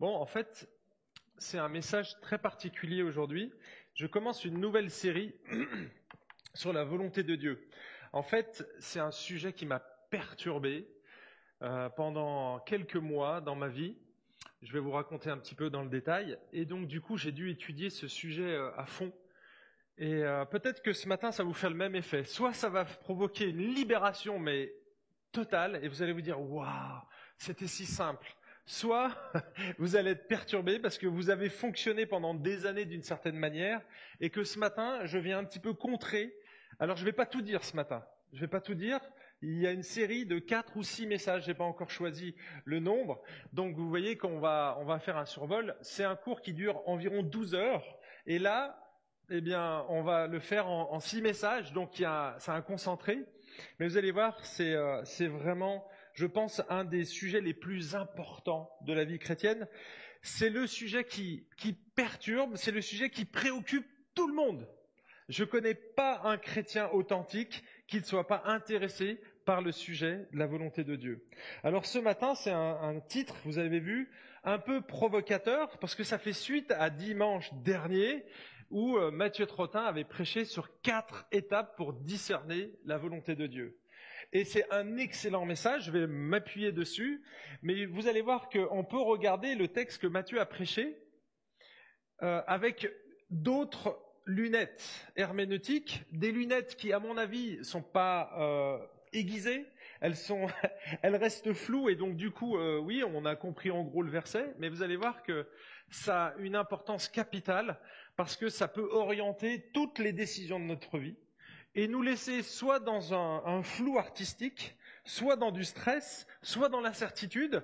Bon, en fait, c'est un message très particulier aujourd'hui. Je commence une nouvelle série sur la volonté de Dieu. En fait, c'est un sujet qui m'a perturbé euh, pendant quelques mois dans ma vie. Je vais vous raconter un petit peu dans le détail. Et donc, du coup, j'ai dû étudier ce sujet euh, à fond. Et euh, peut-être que ce matin, ça vous fait le même effet. Soit ça va provoquer une libération, mais totale, et vous allez vous dire, waouh, c'était si simple soit vous allez être perturbé parce que vous avez fonctionné pendant des années d'une certaine manière et que ce matin, je viens un petit peu contrer. Alors, je ne vais pas tout dire ce matin. Je ne vais pas tout dire. Il y a une série de quatre ou six messages. Je n'ai pas encore choisi le nombre. Donc, vous voyez qu'on va, on va faire un survol. C'est un cours qui dure environ 12 heures. Et là, eh bien, on va le faire en, en six messages. Donc, c'est un concentré. Mais vous allez voir, c'est, euh, c'est vraiment je pense, un des sujets les plus importants de la vie chrétienne. C'est le sujet qui, perturbe, c'est le sujet qui préoccupe tout le monde. Je ne connais pas un chrétien authentique qui ne soit pas intéressé par le sujet de la volonté de Dieu. Alors ce matin, c'est un, titre, vous avez vu, un peu provocateur, parce que ça fait suite à dimanche dernier, où euh, Mathieu Trottin avait prêché sur quatre étapes pour discerner la volonté de Dieu. Et c'est un excellent message, je vais m'appuyer dessus, mais vous allez voir qu'on peut regarder le texte que Matthieu a prêché euh, avec d'autres lunettes herméneutiques, des lunettes qui, à mon avis, sont pas euh, aiguisées, elles sont, elles restent floues et donc du coup, euh, oui, on a compris en gros le verset, mais vous allez voir que ça a une importance capitale parce que ça peut orienter toutes les décisions de notre vie et nous laisser soit dans un, flou artistique, soit dans du stress, soit dans l'incertitude,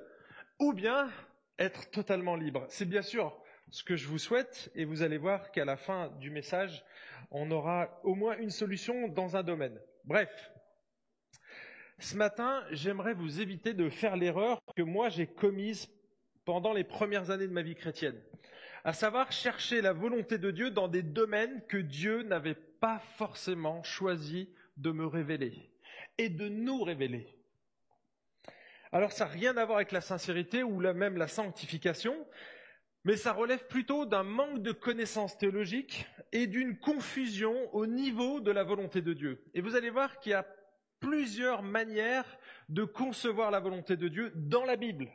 ou bien être totalement libre. C'est bien sûr ce que je vous souhaite, et vous allez voir qu'à la fin du message, on aura au moins une solution dans un domaine. Bref, ce matin, j'aimerais vous éviter de faire l'erreur que moi j'ai commise pendant les premières années de ma vie chrétienne, à savoir chercher la volonté de Dieu dans des domaines que Dieu n'avait pas forcément choisi de me révéler et de nous révéler. Alors ça n'a rien à voir avec la sincérité ou même la sanctification, mais ça relève plutôt d'un manque de connaissances théologiques et d'une confusion au niveau de la volonté de Dieu. Et vous allez voir qu'il y a plusieurs manières de concevoir la volonté de Dieu dans la Bible.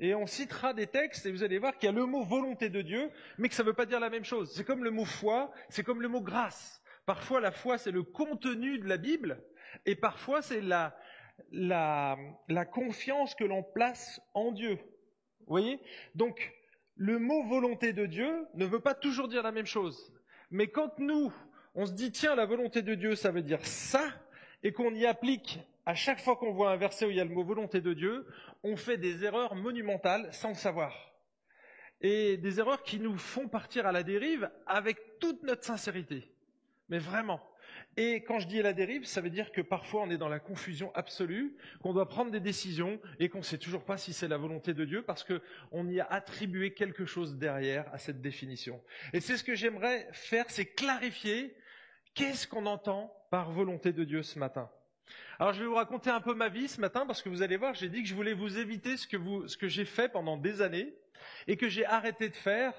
Et on citera des textes et vous allez voir qu'il y a le mot volonté de Dieu, mais que ça ne veut pas dire la même chose. C'est comme le mot foi, c'est comme le mot grâce. Parfois, la foi, c'est le contenu de la Bible, et parfois, c'est la, la, confiance que l'on place en Dieu. Vous voyez? Donc, le mot volonté de Dieu ne veut pas toujours dire la même chose. Mais quand nous, on se dit, tiens, la volonté de Dieu, ça veut dire ça, et qu'on y applique à chaque fois qu'on voit un verset où il y a le mot volonté de Dieu, on fait des erreurs monumentales sans le savoir. Et des erreurs qui nous font partir à la dérive avec toute notre sincérité. Mais vraiment. Et quand je dis la dérive, ça veut dire que parfois on est dans la confusion absolue, qu'on doit prendre des décisions et qu'on ne sait toujours pas si c'est la volonté de Dieu parce qu'on y a attribué quelque chose derrière à cette définition. Et c'est ce que j'aimerais faire, c'est clarifier qu'est-ce qu'on entend par volonté de Dieu ce matin. Alors je vais vous raconter un peu ma vie ce matin parce que vous allez voir, j'ai dit que je voulais vous éviter ce que, j'ai fait pendant des années et que j'ai arrêté de faire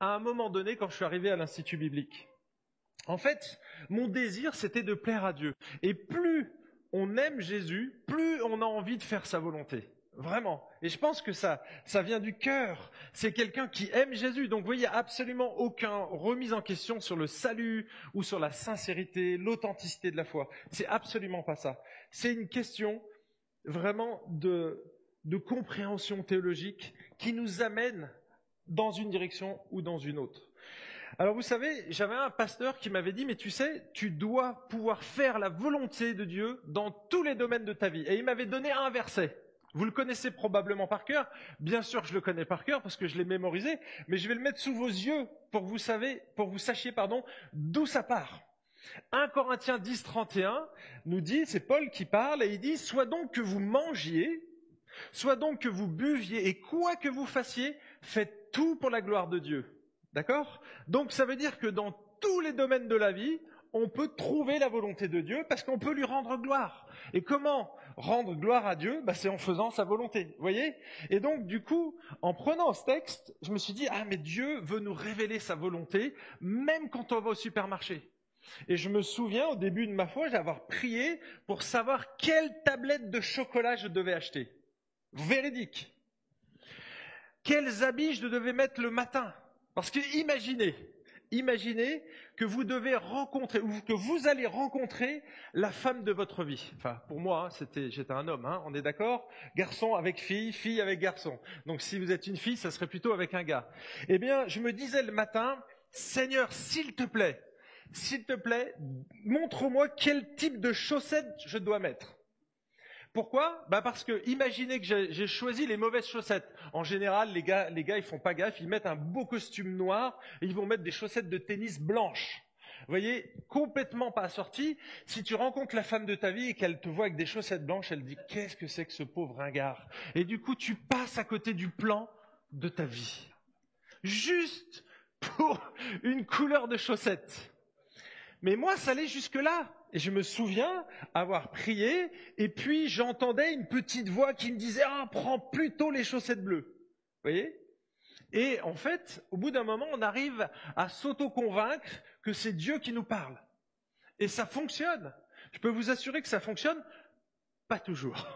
à un moment donné quand je suis arrivé à l'Institut biblique. En fait, mon désir, c'était de plaire à Dieu. Et plus on aime Jésus, plus on a envie de faire sa volonté. Vraiment. Et je pense que ça, ça vient du cœur. C'est quelqu'un qui aime Jésus. Donc, vous voyez, il n'y a absolument aucun remise en question sur le salut ou sur la sincérité, l'authenticité de la foi. C'est absolument pas ça. C'est une question vraiment de, de compréhension théologique qui nous amène dans une direction ou dans une autre. Alors vous savez, j'avais un pasteur qui m'avait dit, mais tu sais, tu dois pouvoir faire la volonté de Dieu dans tous les domaines de ta vie. Et il m'avait donné un verset. Vous le connaissez probablement par cœur. Bien sûr, je le connais par cœur parce que je l'ai mémorisé, mais je vais le mettre sous vos yeux pour vous savez, pour vous sachiez, pardon, d'où ça part. 1 Corinthiens 10, 31 nous dit, c'est Paul qui parle, et il dit, soit donc que vous mangiez, soit donc que vous buviez, et quoi que vous fassiez, faites tout pour la gloire de Dieu. D'accord? Donc ça veut dire que dans tous les domaines de la vie, on peut trouver la volonté de Dieu parce qu'on peut lui rendre gloire. Et comment rendre gloire à Dieu? Bah, C'est en faisant sa volonté. Vous voyez? Et donc, du coup, en prenant ce texte, je me suis dit, ah mais Dieu veut nous révéler sa volonté, même quand on va au supermarché. Et je me souviens, au début de ma foi, d'avoir prié pour savoir quelle tablette de chocolat je devais acheter. Véridique. Quels habits je devais mettre le matin? Parce que imaginez, imaginez que vous devez rencontrer, ou que vous allez rencontrer la femme de votre vie. Enfin, pour moi, hein, j'étais un homme, hein, on est d'accord? Garçon avec fille, fille avec garçon. Donc si vous êtes une fille, ça serait plutôt avec un gars. Eh bien, je me disais le matin, Seigneur, s'il te plaît, s'il te plaît, montre-moi quel type de chaussettes je dois mettre. Pourquoi? Bah Parce que imaginez que j'ai choisi les mauvaises chaussettes. En général, les gars, les gars, ils font pas gaffe, ils mettent un beau costume noir et ils vont mettre des chaussettes de tennis blanches. Vous voyez, complètement pas assorties. Si tu rencontres la femme de ta vie et qu'elle te voit avec des chaussettes blanches, elle dit qu'est-ce que c'est que ce pauvre ringard? Et du coup, tu passes à côté du plan de ta vie. Juste pour une couleur de chaussettes. Mais moi, ça allait jusque-là. Et je me souviens avoir prié, et puis j'entendais une petite voix qui me disait Ah, prends plutôt les chaussettes bleues. Vous voyez? Et en fait, au bout d'un moment, on arrive à s'auto-convaincre que c'est Dieu qui nous parle. Et ça fonctionne. Je peux vous assurer que ça fonctionne pas toujours.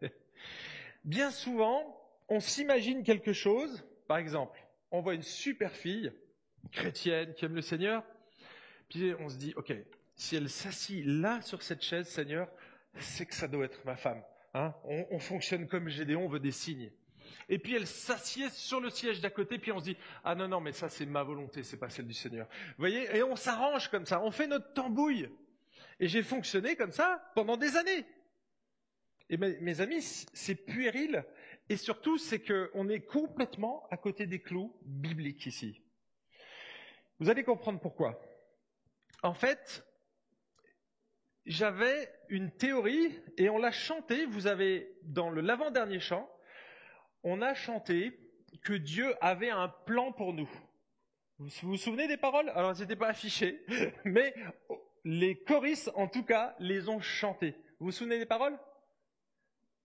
Bien souvent, on s'imagine quelque chose. Par exemple, on voit une super fille chrétienne qui aime le Seigneur, puis on se dit, OK, si elle s'assit là sur cette chaise, Seigneur, c'est que ça doit être ma femme. Hein on, fonctionne comme Gédéon, on veut des signes. Et puis elle s'assied sur le siège d'à côté, puis on se dit ah non non mais ça c'est ma volonté, c'est pas celle du Seigneur. Vous voyez Et on s'arrange comme ça, on fait notre tambouille. Et j'ai fonctionné comme ça pendant des années. Et mes, mes amis, c'est puéril, et surtout c'est qu'on est complètement à côté des clous bibliques ici. Vous allez comprendre pourquoi. En fait, j'avais une théorie et on l'a chantée. Vous avez, dans le l'avant-dernier chant, on a chanté que Dieu avait un plan pour nous. Vous vous souvenez des paroles? Alors, elles n'étaient pas affichées, mais les choristes, en tout cas, les ont chantées. Vous vous souvenez des paroles?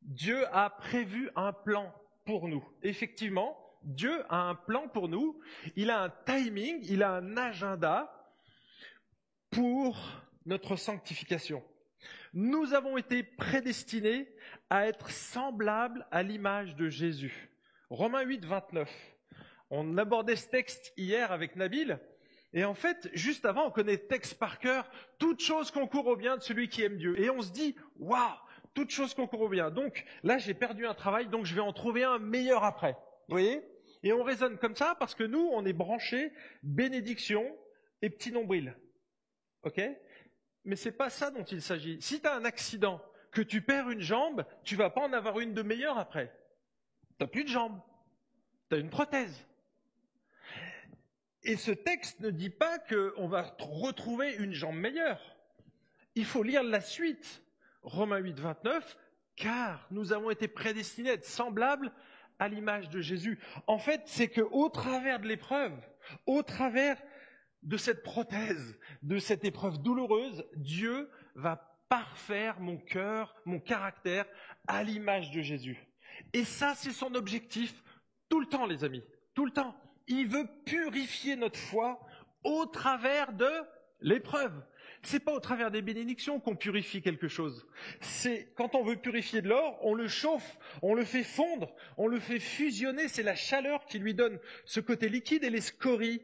Dieu a prévu un plan pour nous. Effectivement, Dieu a un plan pour nous. Il a un timing, il a un agenda pour notre sanctification. Nous avons été prédestinés à être semblables à l'image de Jésus. Romains 8, 29. On abordait ce texte hier avec Nabil. Et en fait, juste avant, on connaît texte par cœur. Toute chose concourt au bien de celui qui aime Dieu. Et on se dit, waouh, toute chose concourt au bien. Donc là, j'ai perdu un travail, donc je vais en trouver un meilleur après. Vous voyez? Et on raisonne comme ça parce que nous, on est branchés bénédiction et petit nombril. OK? Mais c'est pas ça dont il s'agit. Si tu as un accident, que tu perds une jambe, tu vas pas en avoir une de meilleure après. Tu n'as plus de jambe. Tu as une prothèse. Et ce texte ne dit pas qu'on va retrouver une jambe meilleure. Il faut lire la suite. Romains 8, 29, car nous avons été prédestinés à être semblables à l'image de Jésus. En fait, c'est qu'au travers de l'épreuve, au travers de cette prothèse, de cette épreuve douloureuse, Dieu va parfaire mon cœur, mon caractère à l'image de Jésus. Et ça, c'est son objectif tout le temps, les amis, tout le temps. Il veut purifier notre foi au travers de l'épreuve. C'est pas au travers des bénédictions qu'on purifie quelque chose. C'est quand on veut purifier de l'or, on le chauffe, on le fait fondre, on le fait fusionner. C'est la chaleur qui lui donne ce côté liquide et les scories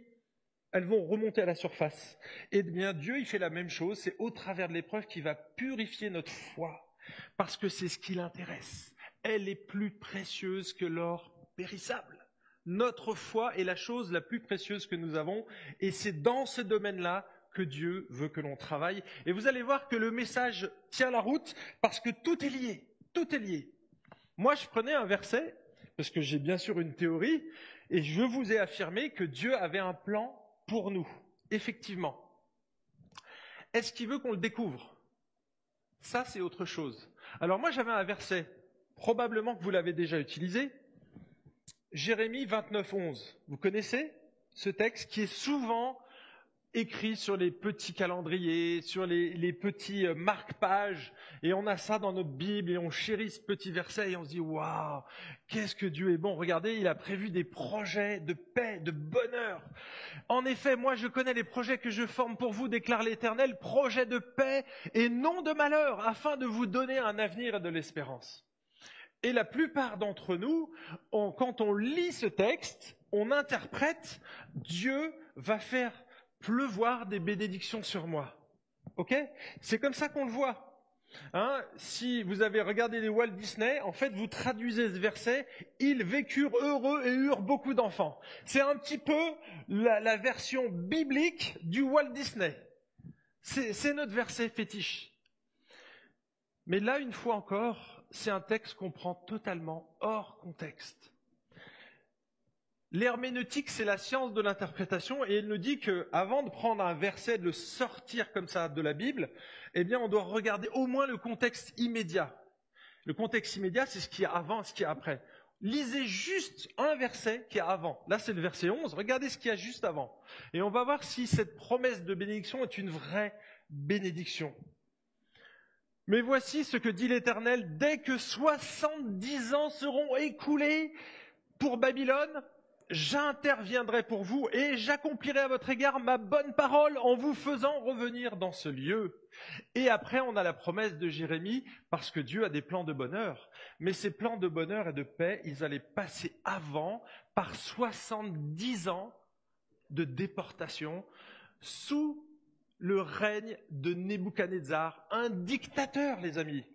elles vont remonter à la surface. Et bien Dieu, il fait la même chose, c'est au travers de l'épreuve qu'il va purifier notre foi, parce que c'est ce qui l'intéresse. Elle est plus précieuse que l'or périssable. Notre foi est la chose la plus précieuse que nous avons, et c'est dans ce domaine-là que Dieu veut que l'on travaille. Et vous allez voir que le message tient la route, parce que tout est lié, tout est lié. Moi, je prenais un verset, parce que j'ai bien sûr une théorie, et je vous ai affirmé que Dieu avait un plan pour nous, effectivement. Est-ce qu'il veut qu'on le découvre? Ça, c'est autre chose. Alors moi, j'avais un verset, probablement que vous l'avez déjà utilisé, Jérémie 29, 11. Vous connaissez ce texte qui est souvent écrit sur les petits calendriers, sur les, petits euh, marque-pages, et on a ça dans notre Bible, et on chérit ce petit verset, et on se dit, waouh, qu'est-ce que Dieu est bon. Regardez, il a prévu des projets de paix, de bonheur. En effet, moi je connais les projets que je forme pour vous, déclare l'Éternel, projets de paix et non de malheur, afin de vous donner un avenir et de l'espérance. Et la plupart d'entre nous, quand on lit ce texte, on interprète Dieu va faire pleuvoir des bénédictions sur moi. Ok? C'est comme ça qu'on le voit. Hein? Si vous avez regardé les Walt Disney, en fait, vous traduisez ce verset ils vécurent heureux et eurent beaucoup d'enfants. C'est un petit peu la, version biblique du Walt Disney. C'est notre verset fétiche. Mais là, une fois encore, c'est un texte qu'on prend totalement hors contexte. L'herméneutique, c'est la science de l'interprétation, et elle nous dit que, avant de prendre un verset, de le sortir comme ça de la Bible, eh bien, on doit regarder au moins le contexte immédiat. Le contexte immédiat, c'est ce qui est avant, ce qui est après. Lisez juste un verset qui est avant. Là, c'est le verset 11. Regardez ce qu'il y a juste avant. Et on va voir si cette promesse de bénédiction est une vraie bénédiction. Mais voici ce que dit l'Éternel, dès que 70 ans seront écoulés pour Babylone, j'interviendrai pour vous et j'accomplirai à votre égard ma bonne parole en vous faisant revenir dans ce lieu. Et après, on a la promesse de Jérémie, parce que Dieu a des plans de bonheur. Mais ces plans de bonheur et de paix, ils allaient passer avant par 70 ans de déportation sous le règne de Nebuchadnezzar, un dictateur, les amis.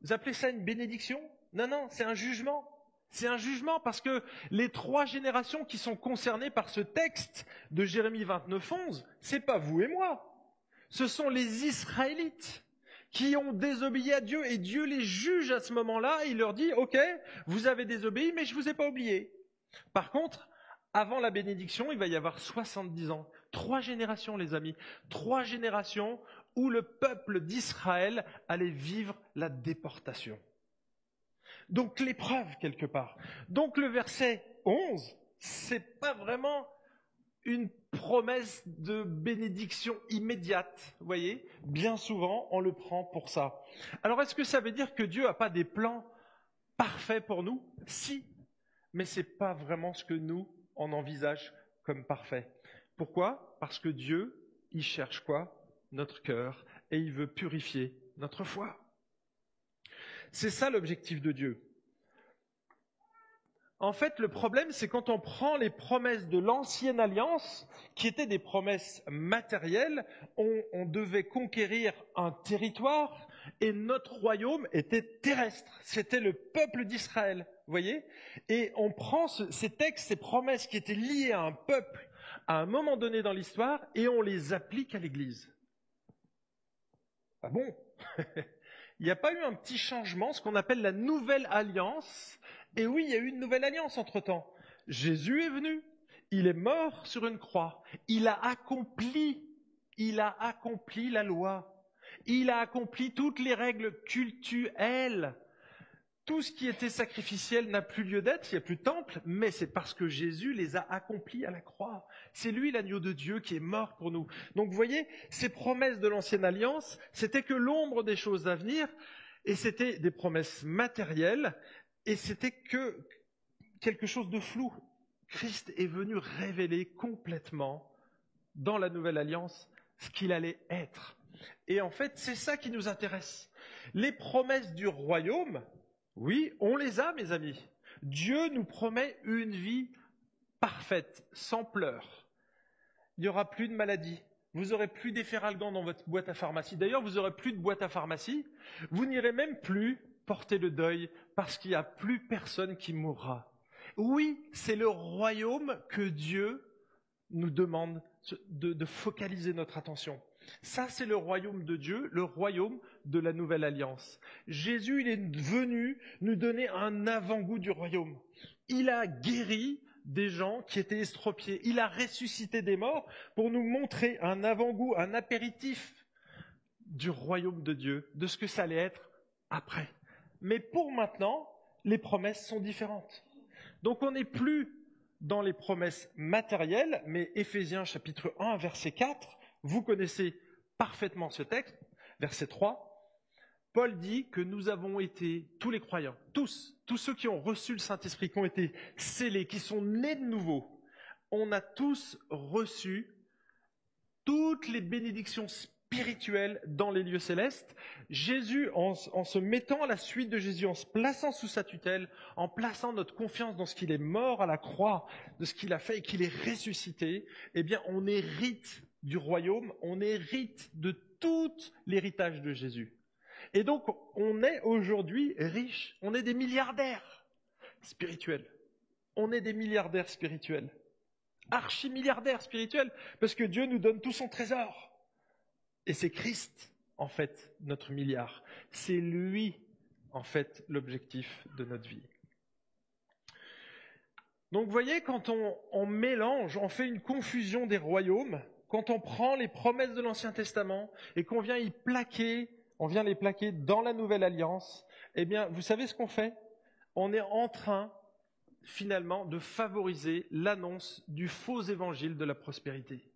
Vous appelez ça une bénédiction? Non, non, c'est un jugement. C'est un jugement parce que les trois générations qui sont concernées par ce texte de Jérémie 29, 11, c'est pas vous et moi. Ce sont les Israélites qui ont désobéi à Dieu et Dieu les juge à ce moment-là. Il leur dit, OK, vous avez désobéi, mais je vous ai pas oublié. Par contre, avant la bénédiction, il va y avoir 70 ans. Trois générations, les amis. Trois générations où le peuple d'Israël allait vivre la déportation. Donc l'épreuve quelque part. Donc le verset 11, c'est pas vraiment une promesse de bénédiction immédiate, vous voyez? Bien souvent, on le prend pour ça. Alors est-ce que ça veut dire que Dieu n'a pas des plans parfaits pour nous? Si, mais c'est pas vraiment ce que nous on envisage comme parfait. Pourquoi? Parce que Dieu, il cherche quoi? Notre cœur et il veut purifier notre foi. C'est ça l'objectif de Dieu. En fait, le problème, c'est quand on prend les promesses de l'ancienne alliance, qui étaient des promesses matérielles, on, devait conquérir un territoire et notre royaume était terrestre. C'était le peuple d'Israël, vous voyez? Et on prend ce, ces textes, ces promesses qui étaient liées à un peuple à un moment donné dans l'histoire et on les applique à l'Église. Ah bon Il n'y a pas eu un petit changement, ce qu'on appelle la nouvelle alliance. Et oui, il y a eu une nouvelle alliance entre-temps. Jésus est venu, il est mort sur une croix, il a accompli, il a accompli la loi, il a accompli toutes les règles cultuelles. Tout ce qui était sacrificiel n'a plus lieu d'être, il n'y a plus de temple, mais c'est parce que Jésus les a accomplis à la croix. C'est lui l'agneau de Dieu qui est mort pour nous. Donc vous voyez, ces promesses de l'ancienne alliance, c'était que l'ombre des choses à venir, et c'était des promesses matérielles, et c'était que quelque chose de flou. Christ est venu révéler complètement dans la nouvelle alliance ce qu'il allait être. Et en fait, c'est ça qui nous intéresse. Les promesses du royaume, oui, on les a, mes amis. Dieu nous promet une vie parfaite, sans pleurs. Il n'y aura plus de maladie. Vous aurez plus d'efferalgan dans votre boîte à pharmacie. D'ailleurs, vous aurez plus de boîte à pharmacie. Vous n'irez même plus porter le deuil parce qu'il n'y a plus personne qui mourra. Oui, c'est le royaume que Dieu nous demande de, de focaliser notre attention. Ça, c'est le royaume de Dieu, le royaume de la nouvelle alliance. Jésus, il est venu nous donner un avant-goût du royaume. Il a guéri des gens qui étaient estropiés. Il a ressuscité des morts pour nous montrer un avant-goût, un apéritif du royaume de Dieu, de ce que ça allait être après. Mais pour maintenant, les promesses sont différentes. Donc on n'est plus dans les promesses matérielles, mais Éphésiens chapitre 1, verset 4, vous connaissez parfaitement ce texte, verset 3, Paul dit que nous avons été, tous les croyants, tous, tous ceux qui ont reçu le Saint-Esprit, qui ont été scellés, qui sont nés de nouveau, on a tous reçu toutes les bénédictions spirituelles dans les lieux célestes. Jésus, en, en, se mettant à la suite de Jésus, en se plaçant sous sa tutelle, en plaçant notre confiance dans ce qu'il est mort à la croix, de ce qu'il a fait et qu'il est ressuscité, eh bien, on hérite du royaume, on hérite de tout l'héritage de Jésus. Et donc, on est aujourd'hui riche, on est des milliardaires spirituels. On est des milliardaires spirituels. Archi-milliardaires spirituels, parce que Dieu nous donne tout son trésor. Et c'est Christ, en fait, notre milliard. C'est lui, en fait, l'objectif de notre vie. Donc, vous voyez, quand on, on mélange, on fait une confusion des royaumes, quand on prend les promesses de l'Ancien Testament et qu'on vient y plaquer, on vient les plaquer dans la nouvelle alliance, eh bien, vous savez ce qu'on fait? On est en train, finalement, de favoriser l'annonce du faux évangile de la prospérité.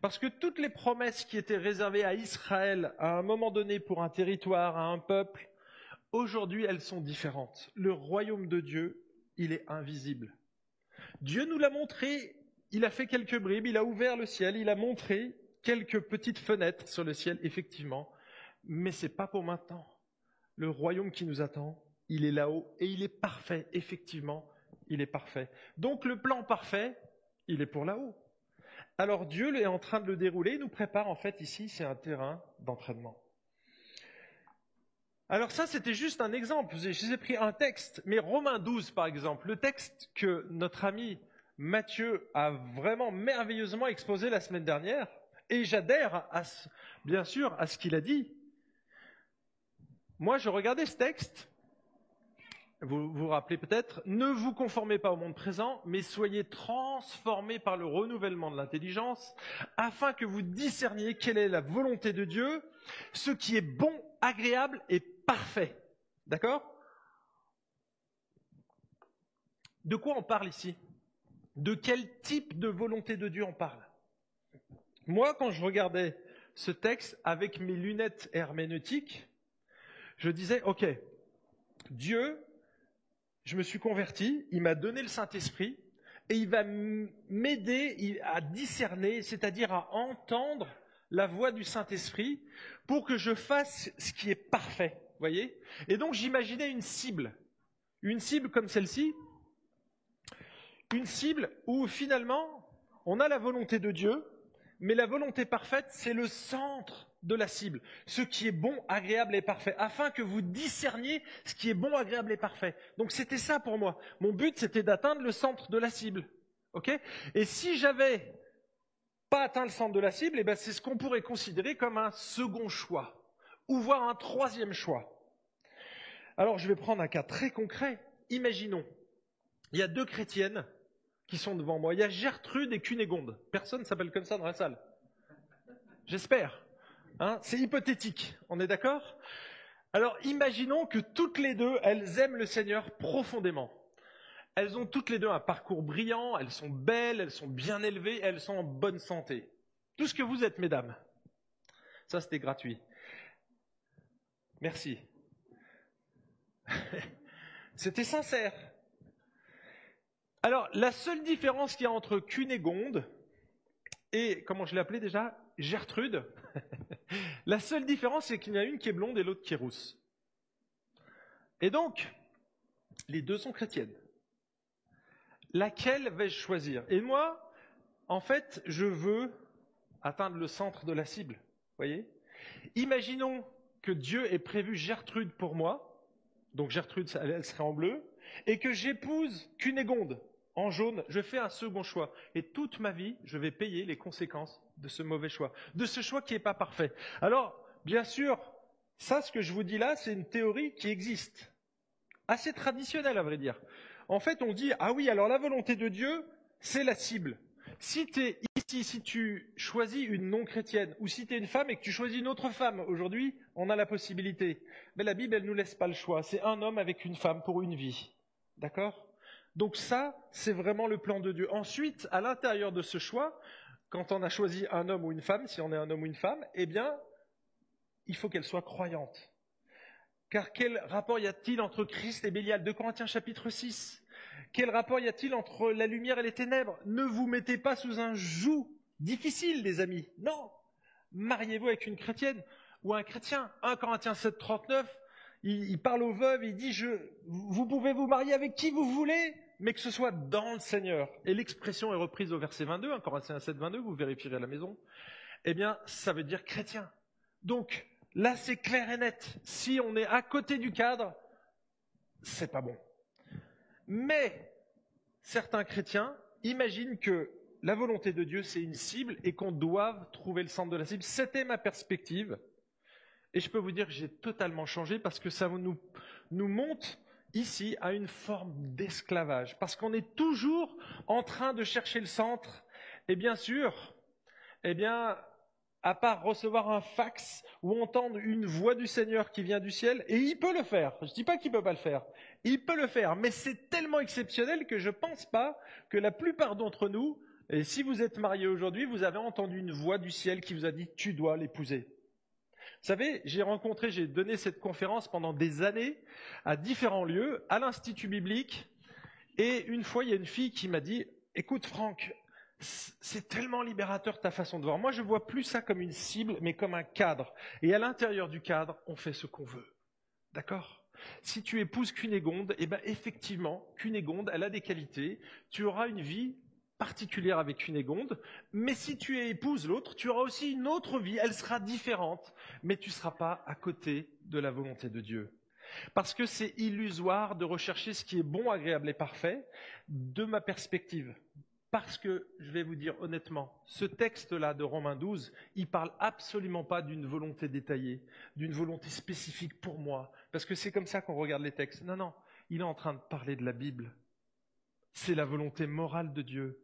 Parce que toutes les promesses qui étaient réservées à Israël à un moment donné pour un territoire, à un peuple, aujourd'hui elles sont différentes. Le royaume de Dieu, il est invisible. Dieu nous l'a montré il a fait quelques bribes, il a ouvert le ciel, il a montré quelques petites fenêtres sur le ciel, effectivement, mais c'est pas pour maintenant. Le royaume qui nous attend, il est là-haut et il est parfait, effectivement, il est parfait. Donc le plan parfait, il est pour là-haut. Alors Dieu est en train de le dérouler, il nous prépare en fait ici, c'est un terrain d'entraînement. Alors ça, c'était juste un exemple. Je vous ai pris un texte, mais Romains 12, par exemple, le texte que notre ami Matthieu a vraiment merveilleusement exposé la semaine dernière, et j'adhère bien sûr à ce qu'il a dit. Moi, je regardais ce texte, vous vous rappelez peut-être, ne vous conformez pas au monde présent, mais soyez transformés par le renouvellement de l'intelligence, afin que vous discerniez quelle est la volonté de Dieu, ce qui est bon, agréable et parfait. D'accord? De quoi on parle ici? De quel type de volonté de Dieu on parle. Moi, quand je regardais ce texte avec mes lunettes herméneutiques, je disais, OK, Dieu, je me suis converti, il m'a donné le Saint-Esprit, et il va m'aider à discerner, c'est-à-dire à entendre la voix du Saint-Esprit pour que je fasse ce qui est parfait. Voyez? Et donc j'imaginais une cible. Une cible comme celle-ci, une cible où finalement on a la volonté de Dieu, mais la volonté parfaite, c'est le centre de la cible, ce qui est bon, agréable et parfait, afin que vous discerniez ce qui est bon, agréable et parfait. Donc c'était ça pour moi. Mon but, c'était d'atteindre le centre de la cible. et si j'avais pas atteint le centre de la cible, eh ben c'est ce qu'on pourrait considérer comme un second choix, ou voire un troisième choix. Alors je vais prendre un cas très concret. Imaginons, il y a deux chrétiennes qui sont devant moi. Il y a Gertrude et Cunégonde. Personne ne s'appelle comme ça dans la salle. J'espère. Hein C'est hypothétique. On est d'accord? Alors imaginons que toutes les deux, elles aiment le Seigneur profondément. Elles ont toutes les deux un parcours brillant, elles sont belles, elles sont bien élevées, elles sont en bonne santé. Tout ce que vous êtes, mesdames. Ça, c'était gratuit. Merci. C'était sincère. Alors, la seule différence qu'il y a entre Cunégonde et, comment je l'ai appelé déjà, Gertrude, la seule différence, c'est qu'il y en a une qui est blonde et l'autre qui est rousse. Et donc, les deux sont chrétiennes. Laquelle vais-je choisir? Et moi, en fait, je veux atteindre le centre de la cible. Voyez? Imaginons que Dieu ait prévu Gertrude pour moi, donc Gertrude, elle serait en bleu, et que j'épouse Cunégonde en jaune, je fais un second choix. Et toute ma vie, je vais payer les conséquences de ce mauvais choix, de ce choix qui n'est pas parfait. Alors, bien sûr, ça, ce que je vous dis là, c'est une théorie qui existe. Assez traditionnelle, à vrai dire. En fait, on dit, ah oui, alors la volonté de Dieu, c'est la cible. Si tu es ici, si tu choisis une non-chrétienne, ou si tu es une femme et que tu choisis une autre femme, aujourd'hui, on a la possibilité. Mais la Bible, elle ne nous laisse pas le choix. C'est un homme avec une femme pour une vie. D'accord? Donc ça, c'est vraiment le plan de Dieu. Ensuite, à l'intérieur de ce choix, quand on a choisi un homme ou une femme, si on est un homme ou une femme, eh bien, il faut qu'elle soit croyante. Car quel rapport y a-t-il entre Christ et Bélial? 2 Corinthiens chapitre 6. Quel rapport y a-t-il entre la lumière et les ténèbres? Ne vous mettez pas sous un joug difficile, les amis. Non. Mariez-vous avec une chrétienne ou un chrétien? 1 Corinthiens 7, 39, il, parle aux veuves, il dit, je, vous pouvez vous marier avec qui vous voulez, mais que ce soit dans le Seigneur. Et l'expression est reprise au verset 22, 1 Corinthiens 7, 22, vous vérifierez à la maison. Eh bien, ça veut dire chrétien. Donc, là, c'est clair et net. Si on est à côté du cadre, c'est pas bon. Mais, certains chrétiens imaginent que la volonté de Dieu, c'est une cible et qu'on doit trouver le centre de la cible. C'était ma perspective. Et je peux vous dire que j'ai totalement changé parce que ça nous, monte ici à une forme d'esclavage. Parce qu'on est toujours en train de chercher le centre. Et bien sûr, eh bien, à part recevoir un fax ou entendre une voix du Seigneur qui vient du ciel, et il peut le faire. Je ne dis pas qu'il ne peut pas le faire. Il peut le faire, mais c'est tellement exceptionnel que je ne pense pas que la plupart d'entre nous, et si vous êtes mariés aujourd'hui, vous avez entendu une voix du ciel qui vous a dit tu dois l'épouser. Savez, j'ai rencontré, j'ai donné cette conférence pendant des années à différents lieux, à l'Institut biblique, et une fois, il y a une fille qui m'a dit, écoute Franck, c'est tellement libérateur ta façon de voir. Moi, je vois plus ça comme une cible, mais comme un cadre. Et à l'intérieur du cadre, on fait ce qu'on veut. D'accord? Si tu épouses Cunégonde, eh ben effectivement, Cunégonde, elle a des qualités. Tu auras une vie particulière avec Cunégonde, mais si tu épouses l'autre, tu auras aussi une autre vie, elle sera différente, mais tu ne seras pas à côté de la volonté de Dieu. Parce que c'est illusoire de rechercher ce qui est bon, agréable et parfait, de ma perspective. Parce que, je vais vous dire honnêtement, ce texte-là de Romains 12, il parle absolument pas d'une volonté détaillée, d'une volonté spécifique pour moi, parce que c'est comme ça qu'on regarde les textes. Non, non, il est en train de parler de la Bible. C'est la volonté morale de Dieu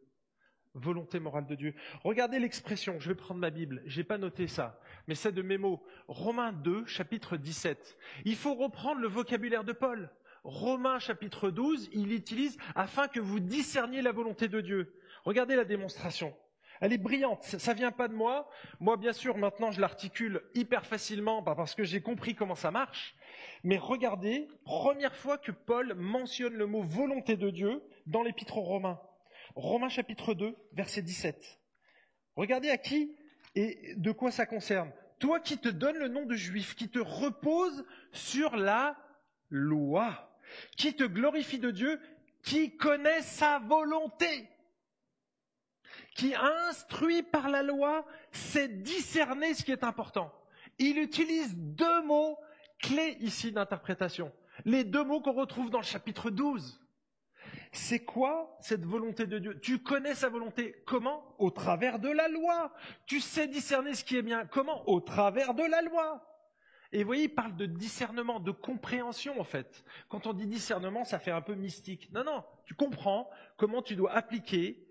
volonté morale de Dieu. Regardez l'expression, je vais prendre ma Bible, je n'ai pas noté ça, mais c'est de mes mots. Romains 2, chapitre 17. Il faut reprendre le vocabulaire de Paul. Romains chapitre 12, il utilise afin que vous discerniez la volonté de Dieu. Regardez la démonstration. Elle est brillante, ça vient pas de moi. Moi, bien sûr, maintenant, je l'articule hyper facilement parce que j'ai compris comment ça marche. Mais regardez, première fois que Paul mentionne le mot volonté de Dieu dans l'épître aux Romains. Romains chapitre 2, verset 17. Regardez à qui et de quoi ça concerne. Toi qui te donnes le nom de juif, qui te repose sur la loi, qui te glorifie de Dieu, qui connaît sa volonté, qui instruit par la loi, c'est discerner ce qui est important. Il utilise deux mots clés ici d'interprétation. Les deux mots qu'on retrouve dans le chapitre 12. C'est quoi cette volonté de Dieu? Tu connais sa volonté comment? Au travers de la loi. Tu sais discerner ce qui est bien comment? Au travers de la loi. Et vous voyez, il parle de discernement, de compréhension en fait. Quand on dit discernement, ça fait un peu mystique. Non, non, tu comprends comment tu dois appliquer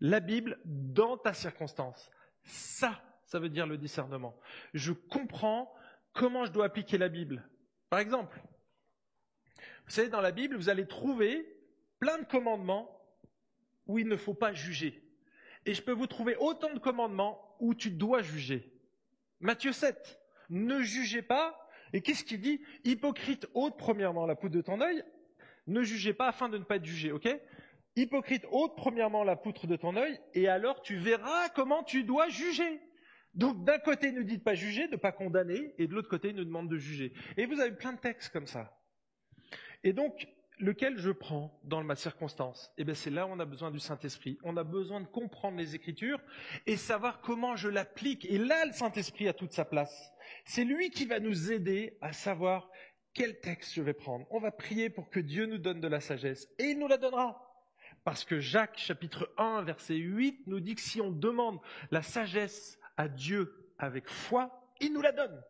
la Bible dans ta circonstance. Ça, ça veut dire le discernement. Je comprends comment je dois appliquer la Bible. Par exemple, vous savez, dans la Bible, vous allez trouver plein de commandements où il ne faut pas juger. Et je peux vous trouver autant de commandements où tu dois juger. Matthieu 7, ne jugez pas. Et qu'est-ce qu'il dit? Hypocrite, ôte premièrement la poutre de ton œil. Ne jugez pas afin de ne pas être jugé, ok? Hypocrite, ôte premièrement la poutre de ton œil, et alors tu verras comment tu dois juger. Donc d'un côté, il nous dit de pas juger, de ne pas condamner, et de l'autre côté, il nous demande de juger. Et vous avez plein de textes comme ça. Et donc, lequel je prends dans ma circonstance? Eh bien, c'est là où on a besoin du Saint-Esprit. On a besoin de comprendre les Écritures et savoir comment je l'applique. Et là, le Saint-Esprit a toute sa place. C'est lui qui va nous aider à savoir quel texte je vais prendre. On va prier pour que Dieu nous donne de la sagesse et il nous la donnera. Parce que Jacques chapitre 1 verset 8 nous dit que si on demande la sagesse à Dieu avec foi, il nous la donne.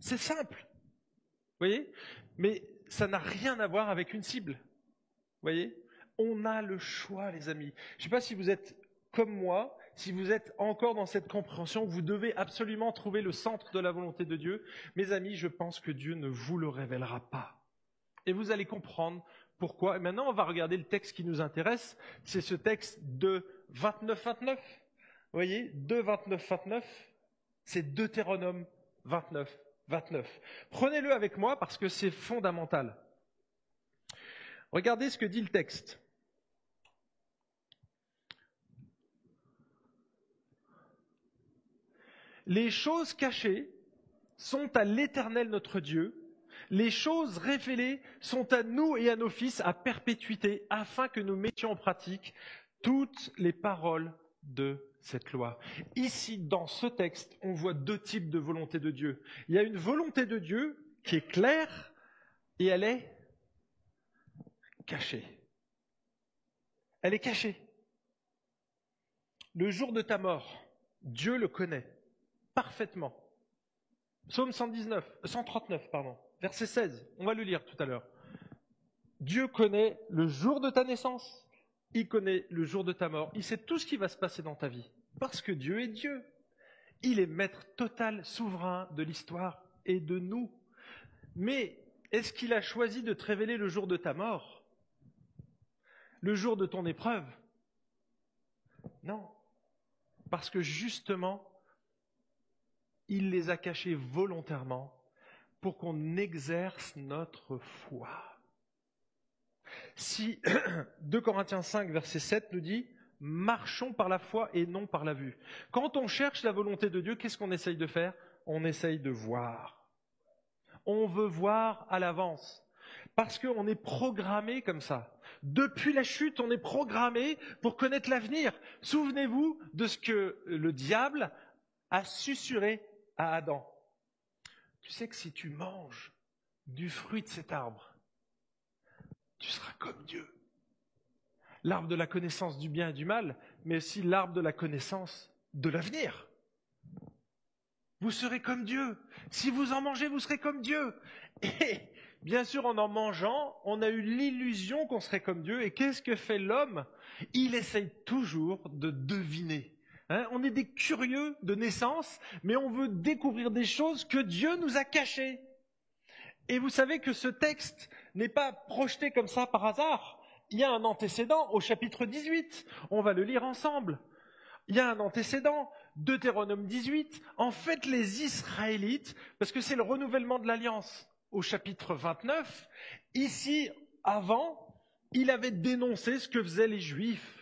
C'est simple. Vous voyez? Mais ça n'a rien à voir avec une cible. Voyez? On a le choix, les amis. Je ne sais pas si vous êtes comme moi, si vous êtes encore dans cette compréhension, vous devez absolument trouver le centre de la volonté de Dieu. Mes amis, je pense que Dieu ne vous le révélera pas. Et vous allez comprendre Pourquoi Et maintenant, on va regarder le texte qui nous intéresse. C'est ce texte de 29-29. Vous voyez, de 29-29, c'est Deutéronome 29, 29. Prenez-le avec moi parce que c'est fondamental. Regardez ce que dit le texte. Les choses cachées sont à l'Éternel notre Dieu, les choses révélées sont à nous et à nos fils à perpétuité, afin que nous mettions en pratique toutes les paroles de cette loi. Ici, dans ce texte, on voit deux types de volonté de Dieu. Il y a une volonté de Dieu qui est claire et elle est cachée. Elle est cachée. Le jour de ta mort, Dieu le connaît parfaitement. Psaume 119, 139, pardon, verset 16, on va le lire tout à l'heure. Dieu connaît le jour de ta naissance, il connaît le jour de ta mort, il sait tout ce qui va se passer dans ta vie, parce que Dieu est Dieu. Il est maître total, souverain de l'histoire et de nous. Mais est-ce qu'il a choisi de te révéler le jour de ta mort? Le jour de ton épreuve? Non. Parce que justement, il les a cachés volontairement pour qu'on exerce notre foi. Si 2 Corinthiens 5, verset 7 nous dit Marchons par la foi et non par la vue. Quand on cherche la volonté de Dieu, qu'est-ce qu'on essaye de faire? On essaye de voir. On veut voir à l'avance. Parce qu'on est programmé comme ça. Depuis la chute, on est programmé pour connaître l'avenir. Souvenez-vous de ce que le diable a susurré à Adam. Tu sais que si tu manges du fruit de cet arbre, tu seras comme Dieu. L'arbre de la connaissance du bien et du mal, mais aussi l'arbre de la connaissance de l'avenir. Vous serez comme Dieu. Si vous en mangez, vous serez comme Dieu. Et bien sûr, en en mangeant, on a eu l'illusion qu'on serait comme Dieu. Et qu'est-ce que fait l'homme? Il essaye toujours de deviner. Hein, on est des curieux de naissance, mais on veut découvrir des choses que Dieu nous a cachées. Et vous savez que ce texte n'est pas projeté comme ça par hasard. Il y a un antécédent au chapitre 18. On va le lire ensemble. Il y a un antécédent, Deutéronome 18. En fait, les Israélites, parce que c'est le renouvellement de l'alliance au chapitre 29, ici, avant, il avait dénoncé ce que faisaient les Juifs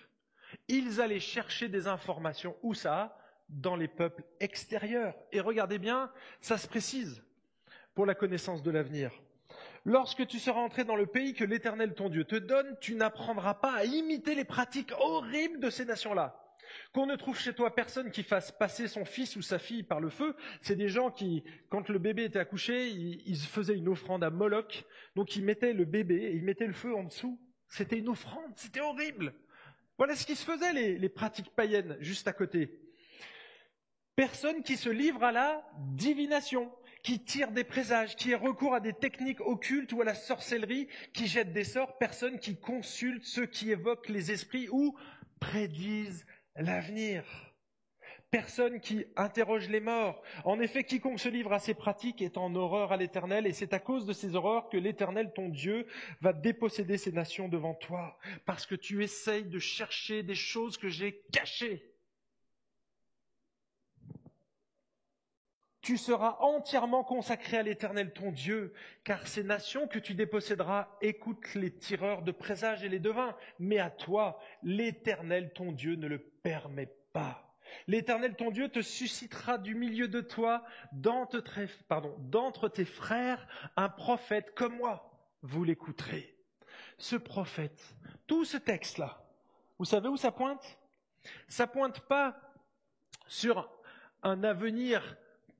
ils allaient chercher des informations. Où ça? Dans les peuples extérieurs. Et regardez bien, ça se précise pour la connaissance de l'avenir. Lorsque tu seras entré dans le pays que l'Éternel ton Dieu te donne, tu n'apprendras pas à imiter les pratiques horribles de ces nations-là. Qu'on ne trouve chez toi personne qui fasse passer son fils ou sa fille par le feu, c'est des gens qui, quand le bébé était accouché, ils, faisaient une offrande à Moloch, donc ils mettaient le bébé et ils mettaient le feu en dessous. C'était une offrande, c'était horrible. Voilà ce qui se faisait, les, pratiques païennes, juste à côté. Personne qui se livre à la divination, qui tire des présages, qui ait recours à des techniques occultes ou à la sorcellerie, qui jette des sorts, personne qui consulte ceux qui évoquent les esprits ou prédisent l'avenir personne qui interroge les morts. En effet, quiconque se livre à ces pratiques est en horreur à l'Éternel, et c'est à cause de ces horreurs que l'Éternel, ton Dieu, va déposséder ces nations devant toi, parce que tu essayes de chercher des choses que j'ai cachées. Tu seras entièrement consacré à l'Éternel ton Dieu, car ces nations que tu déposséderas écoutent les tireurs de présages et les devins, mais à toi, l'Éternel ton Dieu ne le permet pas. L'Éternel ton Dieu te suscitera du milieu de toi, d'entre tes frères, un prophète comme moi. Vous l'écouterez. Ce prophète, tout ce texte-là, vous savez où ça pointe? Ça pointe pas sur un avenir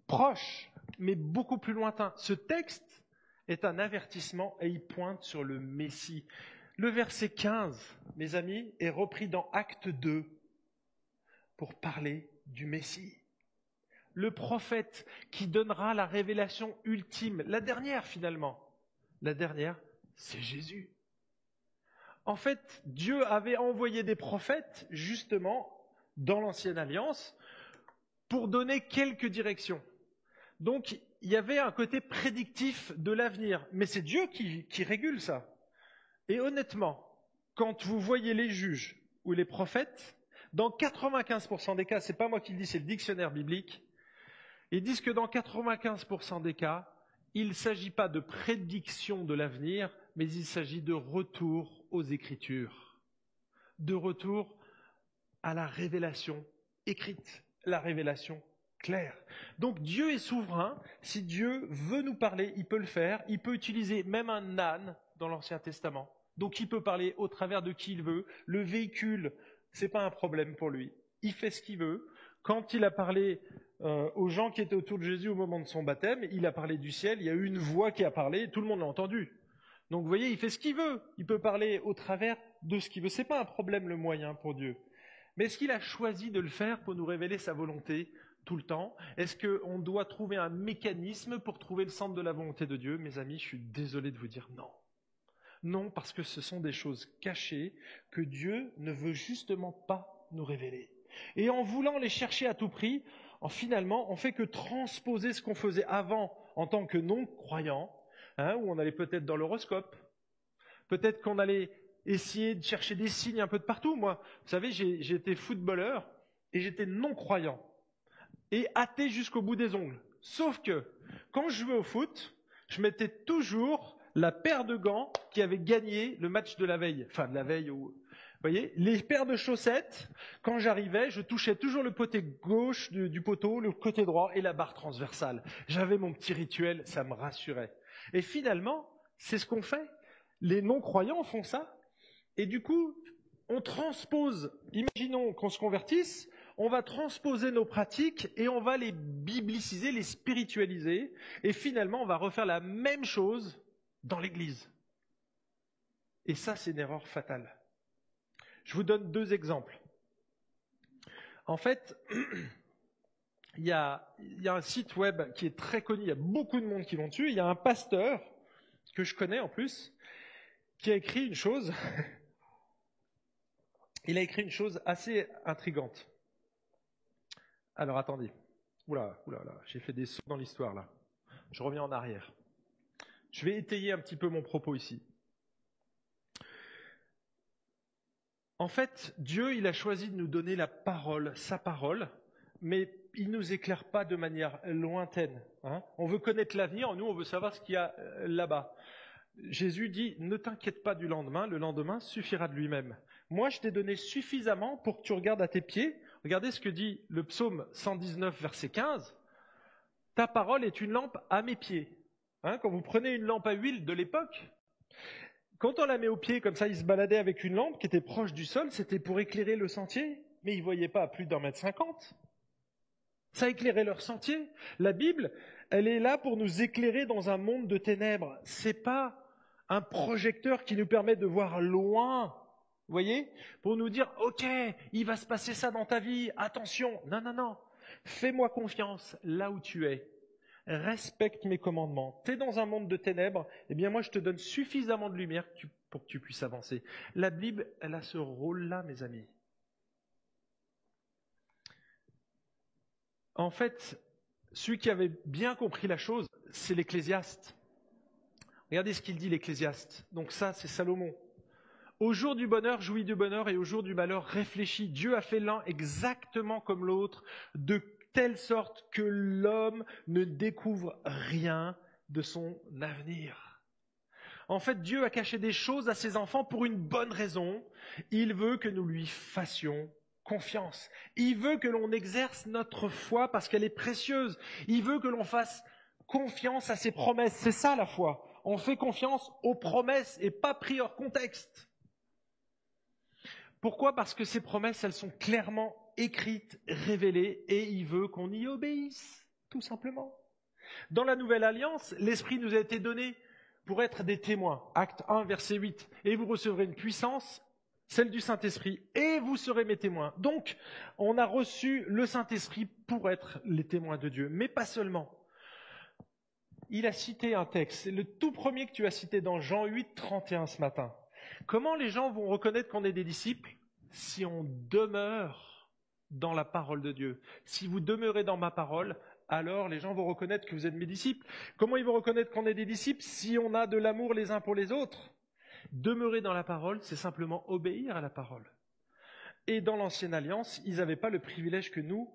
proche, mais beaucoup plus lointain. Ce texte est un avertissement et il pointe sur le Messie. Le verset 15, mes amis, est repris dans Acte 2 pour parler du Messie. Le prophète qui donnera la révélation ultime, la dernière finalement. La dernière, c'est Jésus. En fait, Dieu avait envoyé des prophètes justement dans l'ancienne alliance pour donner quelques directions. Donc il y avait un côté prédictif de l'avenir, mais c'est Dieu qui, régule ça. Et honnêtement, quand vous voyez les juges ou les prophètes, dans 95% des cas, c'est pas moi qui le dis, c'est le dictionnaire biblique, ils disent que dans 95% des cas, il ne s'agit pas de prédiction de l'avenir, mais il s'agit de retour aux Écritures, de retour à la révélation écrite, la révélation claire. Donc Dieu est souverain. Si Dieu veut nous parler, il peut le faire. Il peut utiliser même un âne dans l'Ancien Testament. Donc il peut parler au travers de qui il veut. Le véhicule, c'est pas un problème pour lui. Il fait ce qu'il veut. Quand il a parlé euh, aux gens qui étaient autour de Jésus au moment de son baptême, il a parlé du ciel. Il y a eu une voix qui a parlé, tout le monde l'a entendu. Donc vous voyez, il fait ce qu'il veut. Il peut parler au travers de ce qu'il veut. C'est pas un problème le moyen pour Dieu. Mais est-ce qu'il a choisi de le faire pour nous révéler sa volonté? Tout le temps Est-ce qu'on doit trouver un mécanisme pour trouver le centre de la volonté de Dieu? Mes amis, je suis désolé de vous dire non. Non, parce que ce sont des choses cachées que Dieu ne veut justement pas nous révéler. Et en voulant les chercher à tout prix, en finalement, on fait que transposer ce qu'on faisait avant en tant que non-croyant, hein, où on allait peut-être dans l'horoscope, peut-être qu'on allait essayer de chercher des signes un peu de partout. Moi, vous savez, j'étais footballeur et j'étais non-croyant et athée jusqu'au bout des ongles. Sauf que quand je jouais au foot, je mettais toujours la paire de gants qui avait gagné le match de la veille. Enfin, de la veille. Vous voyez, les paires de chaussettes, quand j'arrivais, je touchais toujours le côté gauche du, du poteau, le côté droit et la barre transversale. J'avais mon petit rituel, ça me rassurait. Et finalement, c'est ce qu'on fait. Les non-croyants font ça. Et du coup, on transpose, imaginons qu'on se convertisse, on va transposer nos pratiques et on va les bibliciser, les spiritualiser, et finalement on va refaire la même chose dans l'Église. Et ça, c'est une erreur fatale. Je vous donne deux exemples. En fait, il y, a, un site web qui est très connu, il y a beaucoup de monde qui vont dessus, il y a un pasteur, que je connais en plus, qui a écrit une chose il a écrit une chose assez intrigante. Alors attendez. Oula, oula, j'ai fait des sauts dans l'histoire là. Je reviens en arrière. Je vais étayer un petit peu mon propos ici. En fait, Dieu, il a choisi de nous donner la parole, sa parole, mais il ne nous éclaire pas de manière lointaine. Hein. on veut connaître l'avenir, nous, on veut savoir ce qu'il y a euh, là-bas. Jésus dit, ne t'inquiète pas du lendemain, le lendemain suffira de lui-même. Moi, je t'ai donné suffisamment pour que tu regardes à tes pieds. Regardez ce que dit le psaume 119, verset 15. Ta parole est une lampe à mes pieds. Hein, quand vous prenez une lampe à huile de l'époque, quand on la met au pied, comme ça, ils se baladaient avec une lampe qui était proche du sol, c'était pour éclairer le sentier, mais ils ne voyaient pas à plus d'un mètre cinquante. Ça éclairait leur sentier. La Bible, elle est là pour nous éclairer dans un monde de ténèbres. C'est pas un projecteur qui nous permet de voir loin vous voyez? Pour nous dire, OK, il va se passer ça dans ta vie, attention. Non, non, non. Fais-moi confiance là où tu es. Respecte mes commandements. Tu es dans un monde de ténèbres, eh bien moi je te donne suffisamment de lumière pour que tu puisses avancer. La Bible, elle a ce rôle-là, mes amis. En fait, celui qui avait bien compris la chose, c'est l'Ecclésiaste. Regardez ce qu'il dit l'Ecclésiaste. Donc ça, c'est Salomon. Au jour du bonheur, jouis du bonheur, et au jour du malheur, réfléchis. Dieu a fait l'un exactement comme l'autre, de telle sorte que l'homme ne découvre rien de son avenir. En fait, Dieu a caché des choses à ses enfants pour une bonne raison. Il veut que nous lui fassions confiance. Il veut que l'on exerce notre foi parce qu'elle est précieuse. Il veut que l'on fasse confiance à ses promesses. C'est ça la foi. On fait confiance aux promesses et pas pris hors contexte. Pourquoi? Parce que ces promesses, elles sont clairement écrites, révélées, et il veut qu'on y obéisse, tout simplement. Dans la nouvelle alliance, l'Esprit nous a été donné pour être des témoins. Acte 1, verset 8. Et vous recevrez une puissance, celle du Saint-Esprit, et vous serez mes témoins. Donc, on a reçu le Saint-Esprit pour être les témoins de Dieu, mais pas seulement. Il a cité un texte, c'est le tout premier que tu as cité dans Jean 8, 31 ce matin. Comment les gens vont reconnaître qu'on est des disciples? Si on demeure dans la parole de Dieu. Si vous demeurez dans ma parole, alors les gens vont reconnaître que vous êtes mes disciples. Comment ils vont reconnaître qu'on est des disciples si on a de l'amour les uns pour les autres? Demeurer dans la parole, c'est simplement obéir à la parole. Et dans l'ancienne alliance, ils n'avaient pas le privilège que nous,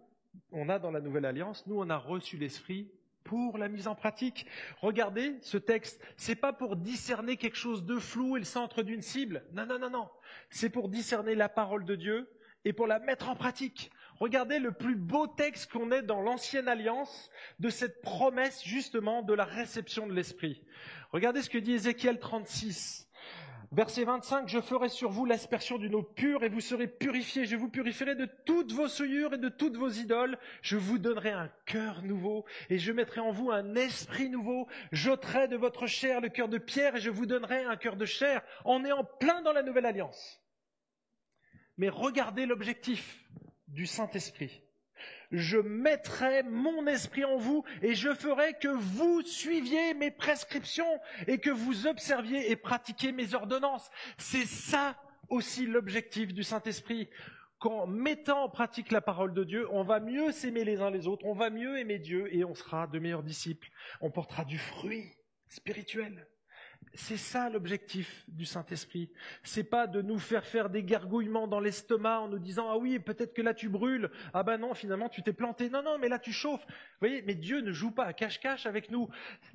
on a dans la nouvelle alliance. Nous, on a reçu l'esprit pour la mise en pratique. Regardez ce texte, c'est pas pour discerner quelque chose de flou et le centre d'une cible. Non, non, non, non. C'est pour discerner la parole de Dieu et pour la mettre en pratique. Regardez le plus beau texte qu'on ait dans l'ancienne alliance de cette promesse justement de la réception de l'esprit. Regardez ce que dit Ézéchiel 36. Verset 25, je ferai sur vous l'aspersion d'une eau pure et vous serez purifiés. Je vous purifierai de toutes vos souillures et de toutes vos idoles. Je vous donnerai un cœur nouveau et je mettrai en vous un esprit nouveau. J'ôterai de votre chair le cœur de pierre et je vous donnerai un cœur de chair. On est plein dans la nouvelle alliance. Mais regardez l'objectif du Saint-Esprit je mettrai mon esprit en vous et je ferai que vous suiviez mes prescriptions et que vous observiez et pratiquiez mes ordonnances. C'est ça aussi l'objectif du Saint-Esprit. Qu'en mettant en pratique la parole de Dieu, on va mieux s'aimer les uns les autres, on va mieux aimer Dieu et on sera de meilleurs disciples. On portera du fruit spirituel. C'est ça l'objectif du Saint-Esprit. C'est pas de nous faire faire des gargouillements dans l'estomac en nous disant ah oui peut-être que là tu brûles ah ben non finalement tu t'es planté non non mais là tu chauffes. Vous voyez mais Dieu ne joue pas à cache-cache avec nous.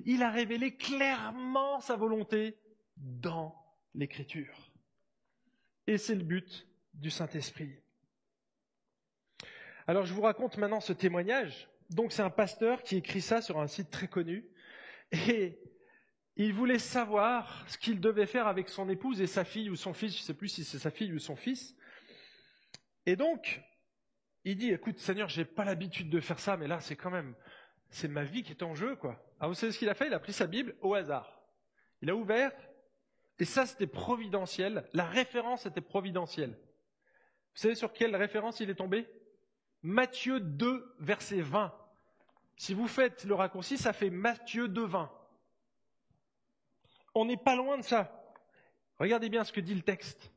Il a révélé clairement sa volonté dans l'Écriture. Et c'est le but du Saint-Esprit. Alors je vous raconte maintenant ce témoignage. Donc c'est un pasteur qui écrit ça sur un site très connu et il voulait savoir ce qu'il devait faire avec son épouse et sa fille ou son fils, je ne sais plus si c'est sa fille ou son fils. Et donc, il dit, écoute Seigneur, j'ai pas l'habitude de faire ça, mais là c'est quand même, c'est ma vie qui est en jeu, quoi. Alors vous savez ce qu'il a fait? Il a pris sa Bible au hasard. Il a ouvert, et ça c'était providentiel, la référence était providentielle. Vous savez sur quelle référence il est tombé? Matthieu 2, verset 20. Si vous faites le raccourci, ça fait Matthieu 2, 20. On n'est pas loin de ça. Regardez bien ce que dit le texte.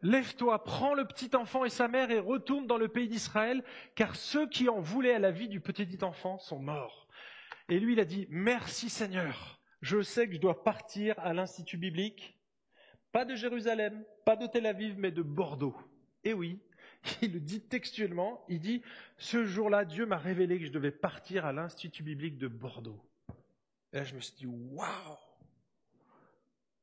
Lève-toi, prends le petit enfant et sa mère et retourne dans le pays d'Israël, car ceux qui en voulaient à la vie du petit enfant sont morts. Et lui, il a dit, merci Seigneur, je sais que je dois partir à l'Institut biblique, pas de Jérusalem, pas de Tel Aviv, mais de Bordeaux. Et oui, il le dit textuellement, il dit, ce jour-là, Dieu m'a révélé que je devais partir à l'Institut biblique de Bordeaux. Et là, je me suis dit, waouh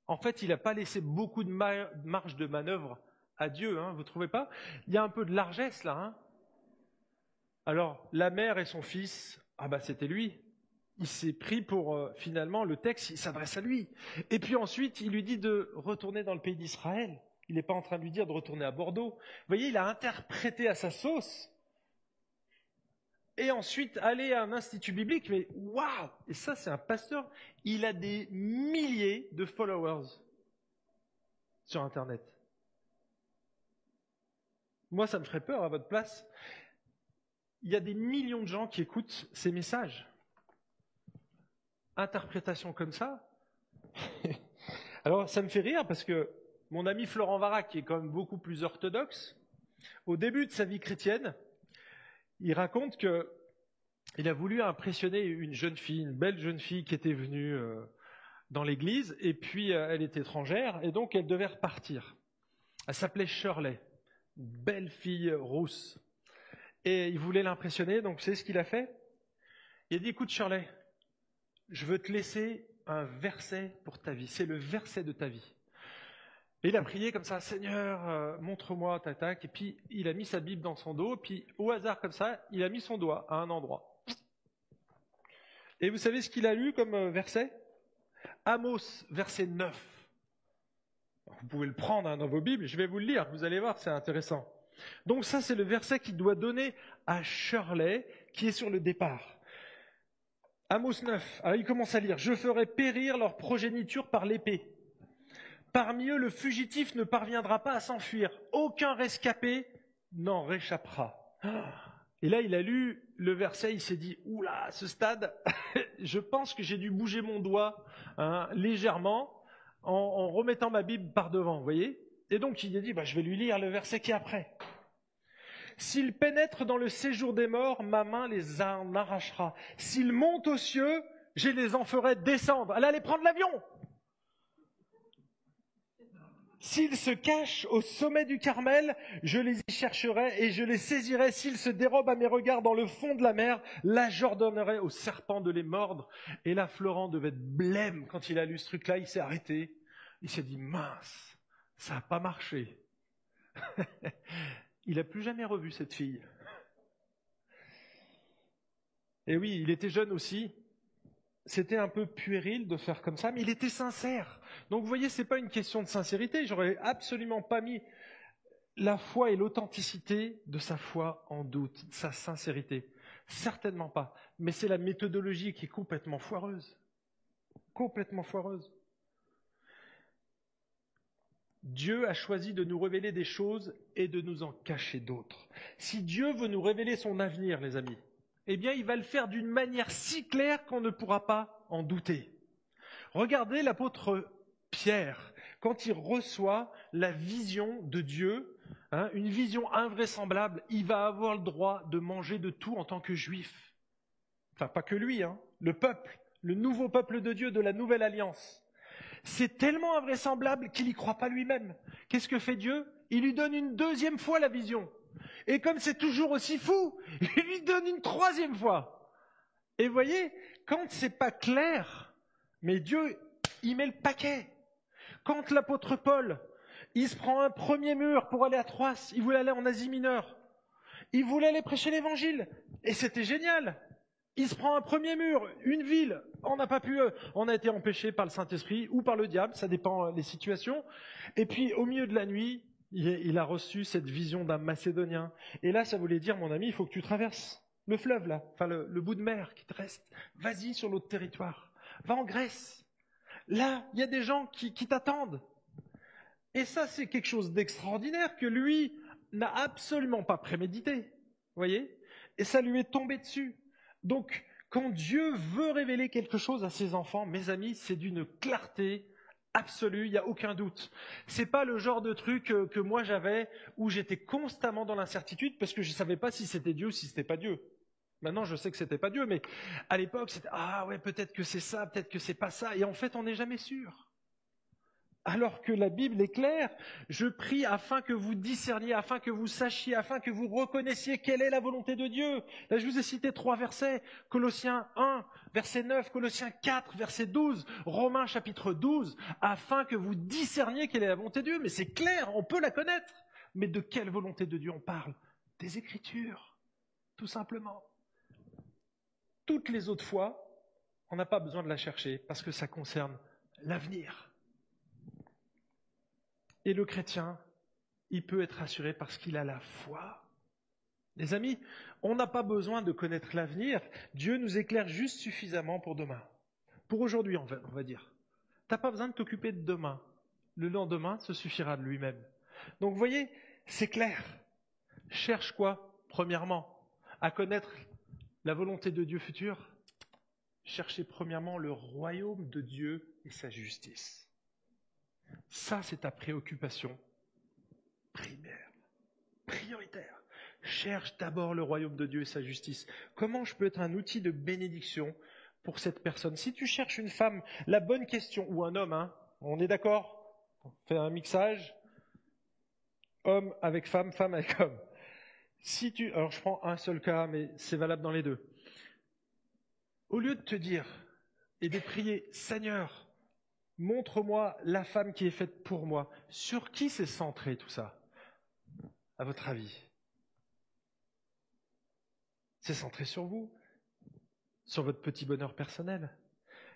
en fait, il n'a pas laissé beaucoup de marge de manœuvre à Dieu, hein, vous ne trouvez pas? Il y a un peu de largesse là. Hein Alors, la mère et son fils, ah bah c'était lui. Il s'est pris pour, euh, finalement, le texte, il s'adresse à lui. Et puis ensuite, il lui dit de retourner dans le pays d'Israël. Il n'est pas en train de lui dire de retourner à Bordeaux. Vous voyez, il a interprété à sa sauce et ensuite aller à un institut biblique, mais waouh Et ça, c'est un pasteur, il a des milliers de followers sur Internet. Moi, ça me ferait peur à votre place. Il y a des millions de gens qui écoutent ces messages. Interprétation comme ça. Alors, ça me fait rire parce que mon ami Florent Varac, qui est quand même beaucoup plus orthodoxe, au début de sa vie chrétienne, il raconte qu'il a voulu impressionner une jeune fille, une belle jeune fille qui était venue euh, dans l'église, et puis euh, elle était étrangère, et donc elle devait repartir. Elle s'appelait Shirley, belle fille rousse. Et il voulait l'impressionner, donc c'est ce qu'il a fait Il a dit, écoute Shirley, je veux te laisser un verset pour ta vie, c'est le verset de ta vie. Et il a prié comme ça, Seigneur, euh, montre-moi, tac, Et puis il a mis sa Bible dans son dos, puis au hasard comme ça, il a mis son doigt à un endroit. Et vous savez ce qu'il a lu comme euh, verset? Amos, verset 9. Vous pouvez le prendre hein, dans vos Bibles, je vais vous le lire, vous allez voir, c'est intéressant. Donc ça, c'est le verset qu'il doit donner à Shirley, qui est sur le départ. Amos 9, alors il commence à lire, Je ferai périr leur progéniture par l'épée Parmi eux, le fugitif ne parviendra pas à s'enfuir. Aucun rescapé n'en réchappera. Et là, il a lu le verset, il s'est dit, oula, ce stade, je pense que j'ai dû bouger mon doigt hein, légèrement en, remettant ma Bible par devant, vous voyez Et donc, il a dit, bah, je vais lui lire le verset qui est après. S'il pénètre dans le séjour des morts, ma main les en arrachera. S'il monte aux cieux, je les en ferai descendre. Elle allait prendre l'avion. S'ils se cachent au sommet du Carmel, je les y chercherai et je les saisirai. S'ils se dérobent à mes regards dans le fond de la mer, là j'ordonnerai au serpent de les mordre. Et là, Florent devait être blême quand il a lu ce truc-là. Il s'est arrêté. Il s'est dit, mince, ça n'a pas marché. il n'a plus jamais revu cette fille. Et oui, il était jeune aussi. C'était un peu puéril de faire comme ça, mais il était sincère. Donc vous voyez, ce n'est pas une question de sincérité. J'aurais absolument pas mis la foi et l'authenticité de sa foi en doute, sa sincérité. Certainement pas. Mais c'est la méthodologie qui est complètement foireuse. Complètement foireuse. Dieu a choisi de nous révéler des choses et de nous en cacher d'autres. Si Dieu veut nous révéler son avenir, les amis, eh bien, il va le faire d'une manière si claire qu'on ne pourra pas en douter. Regardez l'apôtre Pierre, quand il reçoit la vision de Dieu, hein, une vision invraisemblable, il va avoir le droit de manger de tout en tant que juif. Enfin, pas que lui, hein, le peuple, le nouveau peuple de Dieu de la nouvelle alliance. C'est tellement invraisemblable qu'il n'y croit pas lui-même. Qu'est-ce que fait Dieu? Il lui donne une deuxième fois la vision. Et comme c'est toujours aussi fou, il lui donne une troisième fois. Et vous voyez, quand c'est pas clair, mais Dieu, il met le paquet. Quand l'apôtre Paul, il se prend un premier mur pour aller à Troas, il voulait aller en Asie mineure. Il voulait aller prêcher l'évangile. Et c'était génial. Il se prend un premier mur, une ville. On n'a pas pu, euh, on a été empêché par le Saint-Esprit ou par le diable, ça dépend des situations. Et puis, au milieu de la nuit, il a reçu cette vision d'un Macédonien. Et là, ça voulait dire, mon ami, il faut que tu traverses le fleuve, là, enfin le, bout de mer qui te reste. Vas-y sur l'autre territoire. Va en Grèce. Là, il y a des gens qui, qui t'attendent. Et ça, c'est quelque chose d'extraordinaire que lui n'a absolument pas prémédité. Voyez? Et ça lui est tombé dessus. Donc, quand Dieu veut révéler quelque chose à ses enfants, mes amis, c'est d'une clarté absolue, il n'y a aucun doute. C'est pas le genre de truc que, que moi j'avais où j'étais constamment dans l'incertitude parce que je ne savais pas si c'était Dieu ou si c'était pas Dieu. Maintenant, je sais que c'était pas Dieu, mais à l'époque, c'était ah ouais, peut-être que c'est ça, peut-être que c'est pas ça, et en fait, on n'est jamais sûr alors que la Bible est claire. Je prie afin que vous discerniez, afin que vous sachiez, afin que vous reconnaissiez quelle est la volonté de Dieu. Là, je vous ai cité trois versets. Colossiens 1, verset 9, Colossiens 4, verset 12, Romains chapitre 12, afin que vous discerniez quelle est la volonté de Dieu. Mais c'est clair, on peut la connaître. Mais de quelle volonté de Dieu on parle? Des Écritures, tout simplement. Toutes les autres fois, on n'a pas besoin de la chercher parce que ça concerne l'avenir. Et le chrétien, il peut être assuré parce qu'il a la foi. Les amis, on n'a pas besoin de connaître l'avenir. Dieu nous éclaire juste suffisamment pour demain. Pour aujourd'hui, on va, dire. Tu n'as pas besoin de t'occuper de demain. Le lendemain se suffira de lui-même. Donc, voyez, c'est clair. Cherche quoi Premièrement, à connaître la volonté de Dieu futur. Cherchez premièrement le royaume de Dieu et sa justice. Ça, c'est ta préoccupation primaire, prioritaire. Cherche d'abord le royaume de Dieu et sa justice. Comment je peux être un outil de bénédiction pour cette personne? Si tu cherches une femme, la bonne question, ou un homme, hein, on est d'accord? On fait un mixage Homme avec femme, femme avec homme. Si tu, alors je prends un seul cas, mais c'est valable dans les deux. Au lieu de te dire et de prier, Seigneur, Montre-moi la femme qui est faite pour moi. Sur qui c'est centré tout ça? À votre avis? C'est centré sur vous? Sur votre petit bonheur personnel?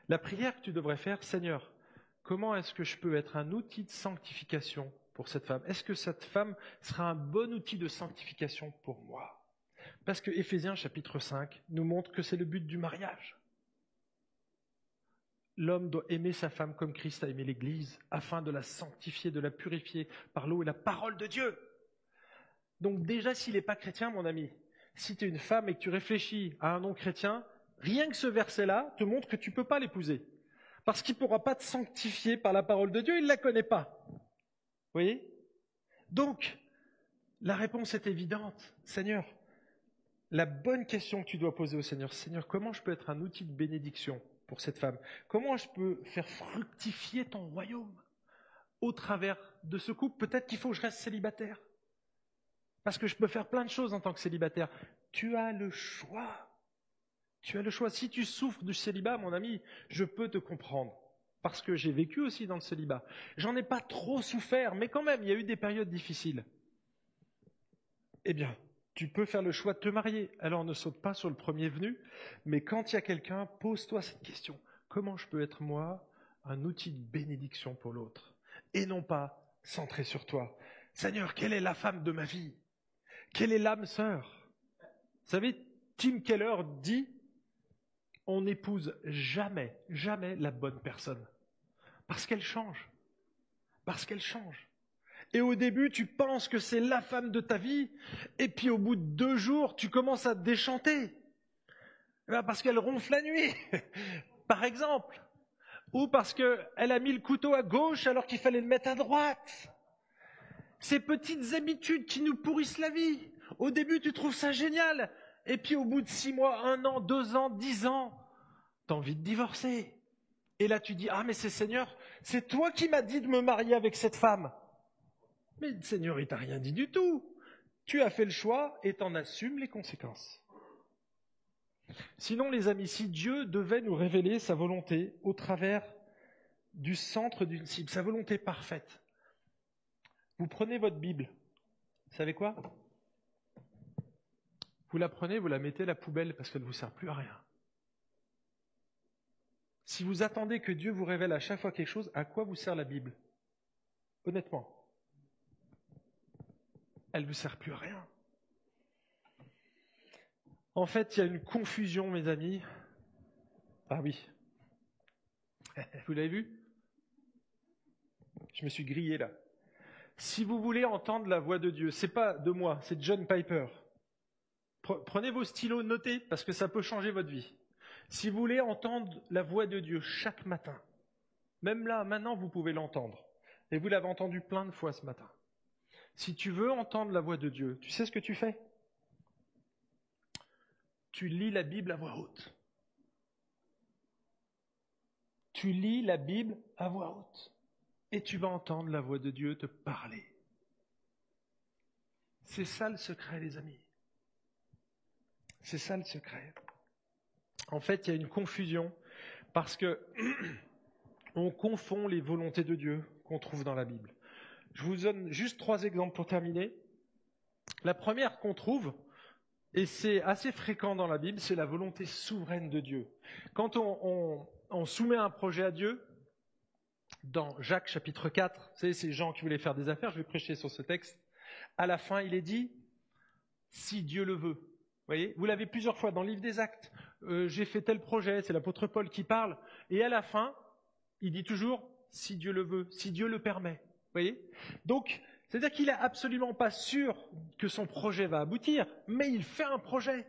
La prière que tu devrais faire, Seigneur, comment est-ce que je peux être un outil de sanctification pour cette femme? Est-ce que cette femme sera un bon outil de sanctification pour moi? Parce que Éphésiens chapitre 5 nous montre que c'est le but du mariage l'homme doit aimer sa femme comme Christ a aimé l'Église, afin de la sanctifier, de la purifier par l'eau et la parole de Dieu. Donc déjà, s'il n'est pas chrétien, mon ami, si tu es une femme et que tu réfléchis à un non-chrétien, rien que ce verset-là te montre que tu ne peux pas l'épouser. Parce qu'il ne pourra pas te sanctifier par la parole de Dieu, il ne la connaît pas. Vous voyez? Donc, la réponse est évidente. Seigneur, la bonne question que tu dois poser au Seigneur, Seigneur, comment je peux être un outil de bénédiction pour cette femme Comment je peux faire fructifier ton royaume au travers de ce couple? Peut-être qu'il faut que je reste célibataire. Parce que je peux faire plein de choses en tant que célibataire. Tu as le choix. Tu as le choix. Si tu souffres du célibat, mon ami, je peux te comprendre. Parce que j'ai vécu aussi dans le célibat. J'en ai pas trop souffert, mais quand même, il y a eu des périodes difficiles. Eh bien, tu peux faire le choix de te marier. Alors ne saute pas sur le premier venu, mais quand il y a quelqu'un, pose-toi cette question. Comment je peux être moi un outil de bénédiction pour l'autre et non pas centré sur toi? Seigneur, quelle est la femme de ma vie? Quelle est l'âme sœur? Vous savez, Tim Keller dit on n'épouse jamais, jamais la bonne personne. Parce qu'elle change. Parce qu'elle change. Et au début, tu penses que c'est la femme de ta vie, et puis au bout de deux jours, tu commences à te déchanter. Eh ben, parce qu'elle ronfle la nuit, par exemple ou parce qu'elle a mis le couteau à gauche alors qu'il fallait le mettre à droite. Ces petites habitudes qui nous pourrissent la vie. Au début, tu trouves ça génial. Et puis au bout de six mois, un an, deux ans, dix ans, t'as envie de divorcer. Et là, tu dis, ah mais c'est Seigneur, c'est toi qui m'as dit de me marier avec cette femme. Mais Seigneur, il t'a rien dit du tout. Tu as fait le choix et t'en assumes les conséquences. Sinon, les amis, si Dieu devait nous révéler sa volonté au travers du centre d'une cible, sa volonté parfaite, vous prenez votre Bible, vous savez quoi? Vous la prenez, vous la mettez à la poubelle parce qu'elle ne vous sert plus à rien. Si vous attendez que Dieu vous révèle à chaque fois quelque chose, à quoi vous sert la Bible? Honnêtement. Elle ne sert plus à rien. En fait, il y a une confusion, mes amis. Ah oui. Vous l'avez vu? Je me suis grillé là. Si vous voulez entendre la voix de Dieu, c'est pas de moi, c'est John Piper. Prenez vos stylos, notez, parce que ça peut changer votre vie. Si vous voulez entendre la voix de Dieu chaque matin, même là, maintenant, vous pouvez l'entendre. Et vous l'avez entendu plein de fois ce matin. Si tu veux entendre la voix de Dieu, tu sais ce que tu fais? Tu lis la Bible à voix haute. Tu lis la Bible à voix haute. Et tu vas entendre la voix de Dieu te parler. C'est ça le secret, les amis. C'est ça le secret. En fait, il y a une confusion parce que on confond les volontés de Dieu qu'on trouve dans la Bible. Je vous donne juste trois exemples pour terminer. La première qu'on trouve, et c'est assez fréquent dans la Bible, c'est la volonté souveraine de Dieu. Quand on, soumet un projet à Dieu, dans Jacques chapitre 4, vous savez, ces gens qui voulaient faire des affaires, je vais prêcher sur ce texte, à la fin, il est dit, si Dieu le veut. Vous voyez, vous l'avez plusieurs fois dans le livre des actes. Euh, j'ai fait tel projet, c'est l'apôtre Paul qui parle. Et à la fin, il dit toujours, si Dieu le veut, si Dieu le permet. Voyez? Donc, c'est-à-dire qu'il n'est absolument pas sûr que son projet va aboutir, mais il fait un projet.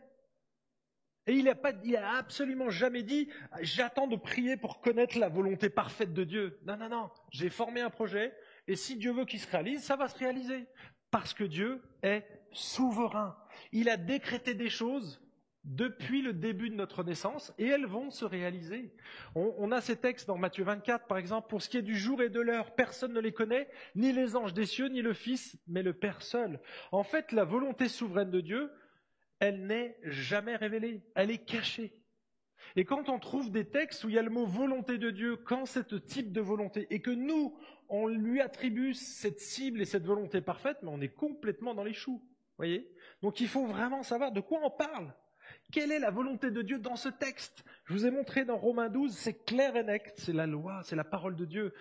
Et il n'a absolument jamais dit j'attends de prier pour connaître la volonté parfaite de Dieu. Non, non, non. J'ai formé un projet et si Dieu veut qu'il se réalise, ça va se réaliser. Parce que Dieu est souverain. Il a décrété des choses depuis le début de notre naissance et elles vont se réaliser. On, a ces textes dans Matthieu 24, par exemple, pour ce qui est du jour et de l'heure, personne ne les connaît, ni les anges des cieux, ni le Fils, mais le Père seul. En fait, la volonté souveraine de Dieu, elle n'est jamais révélée, elle est cachée. Et quand on trouve des textes où il y a le mot volonté de Dieu, quand ce type de volonté, et que nous, on lui attribue cette cible et cette volonté parfaite, mais on est complètement dans les choux. Voyez? Donc il faut vraiment savoir de quoi on parle. Quelle est la volonté de Dieu dans ce texte? Je vous ai montré dans Romains 12, c'est clair et net, c'est la loi, c'est la parole de Dieu.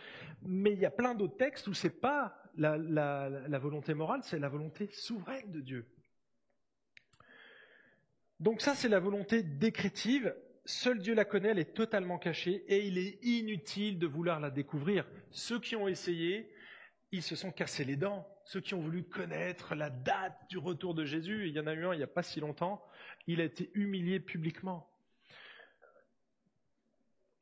Mais il y a plein d'autres textes où c'est pas la, la volonté morale, c'est la volonté souveraine de Dieu. Donc ça, c'est la volonté décrétive. Seul Dieu la connaît, elle est totalement cachée et il est inutile de vouloir la découvrir. Ceux qui ont essayé, ils se sont cassés les dents. Ceux qui ont voulu connaître la date du retour de Jésus, il y en a eu un il n'y a pas si longtemps, il a été humilié publiquement.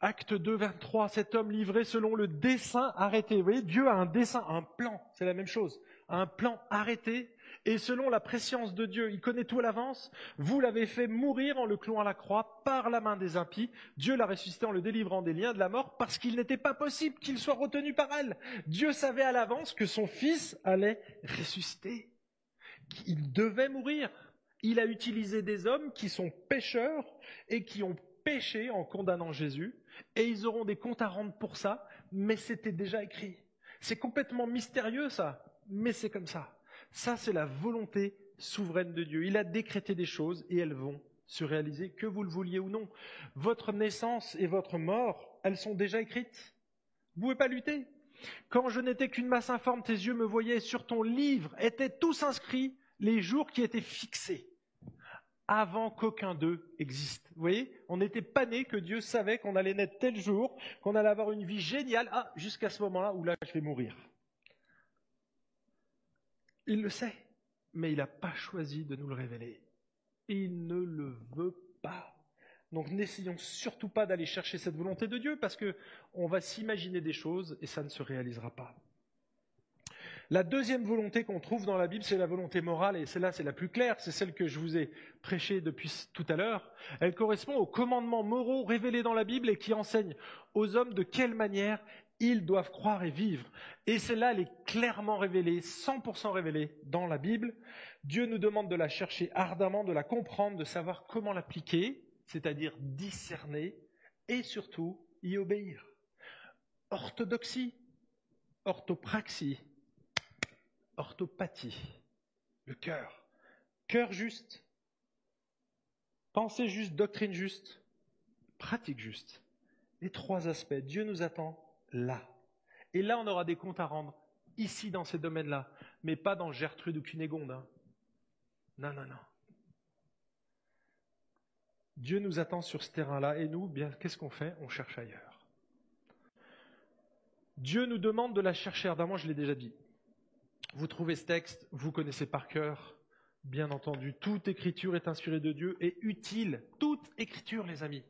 Acte 2, 23, cet homme livré selon le dessein arrêté. Vous voyez, Dieu a un dessein, un plan, c'est la même chose. Un plan arrêté et selon la préscience de Dieu, il connaît tout à l'avance. Vous l'avez fait mourir en le clouant à la croix par la main des impies. Dieu l'a ressuscité en le délivrant des liens de la mort parce qu'il n'était pas possible qu'il soit retenu par elle. Dieu savait à l'avance que son fils allait ressusciter. Il devait mourir. Il a utilisé des hommes qui sont pécheurs et qui ont péché en condamnant Jésus. Et ils auront des comptes à rendre pour ça, mais c'était déjà écrit. C'est complètement mystérieux ça, mais c'est comme ça. Ça, c'est la volonté souveraine de Dieu. Il a décrété des choses et elles vont se réaliser, que vous le vouliez ou non. Votre naissance et votre mort, elles sont déjà écrites. Vous ne pouvez pas lutter. Quand je n'étais qu'une masse informe, tes yeux me voyaient, sur ton livre étaient tous inscrits les jours qui étaient fixés, avant qu'aucun d'eux existe. Vous voyez, on n'était pas né que Dieu savait qu'on allait naître tel jour, qu'on allait avoir une vie géniale, ah, jusqu'à ce moment-là où là, je vais mourir. Il le sait, mais il n'a pas choisi de nous le révéler. Il ne le veut pas. Donc n'essayons surtout pas d'aller chercher cette volonté de Dieu parce qu'on va s'imaginer des choses et ça ne se réalisera pas. La deuxième volonté qu'on trouve dans la Bible, c'est la volonté morale, et celle-là, c'est la plus claire, c'est celle que je vous ai prêchée depuis tout à l'heure. Elle correspond aux commandements moraux révélés dans la Bible et qui enseignent aux hommes de quelle manière ils doivent croire et vivre. Et celle-là, elle est clairement révélée, 100% révélée dans la Bible. Dieu nous demande de la chercher ardemment, de la comprendre, de savoir comment l'appliquer, c'est-à-dire discerner, et surtout y obéir. Orthodoxie, orthopraxie, orthopathie, le cœur. Cœur juste, pensée juste, doctrine juste, pratique juste. Les trois aspects. Dieu nous attend là. Et là, on aura des comptes à rendre, ici, dans ces domaines-là, mais pas dans Gertrude ou Cunégonde. Hein. Non, non, non. Dieu nous attend sur ce terrain-là, et nous, bien, qu'est-ce qu'on fait? On cherche ailleurs. Dieu nous demande de la chercher ardemment, je l'ai déjà dit. Vous trouvez ce texte, vous connaissez par cœur, bien entendu. Toute écriture est inspirée de Dieu et utile. Toute écriture, les amis.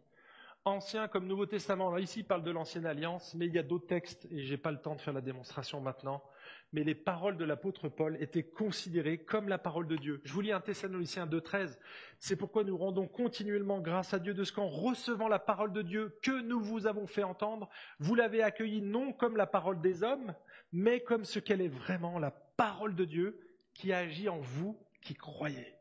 Ancien comme Nouveau Testament. Alors ici, il parle de l'Ancienne Alliance, mais il y a d'autres textes, et je n'ai pas le temps de faire la démonstration maintenant. Mais les paroles de l'apôtre Paul étaient considérées comme la parole de Dieu. Je vous lis un Thessaloniciens 2.13. C'est pourquoi nous rendons continuellement grâce à Dieu de ce qu'en recevant la parole de Dieu que nous vous avons fait entendre, vous l'avez accueillie non comme la parole des hommes, mais comme ce qu'elle est vraiment, la parole de Dieu qui agit en vous qui croyez.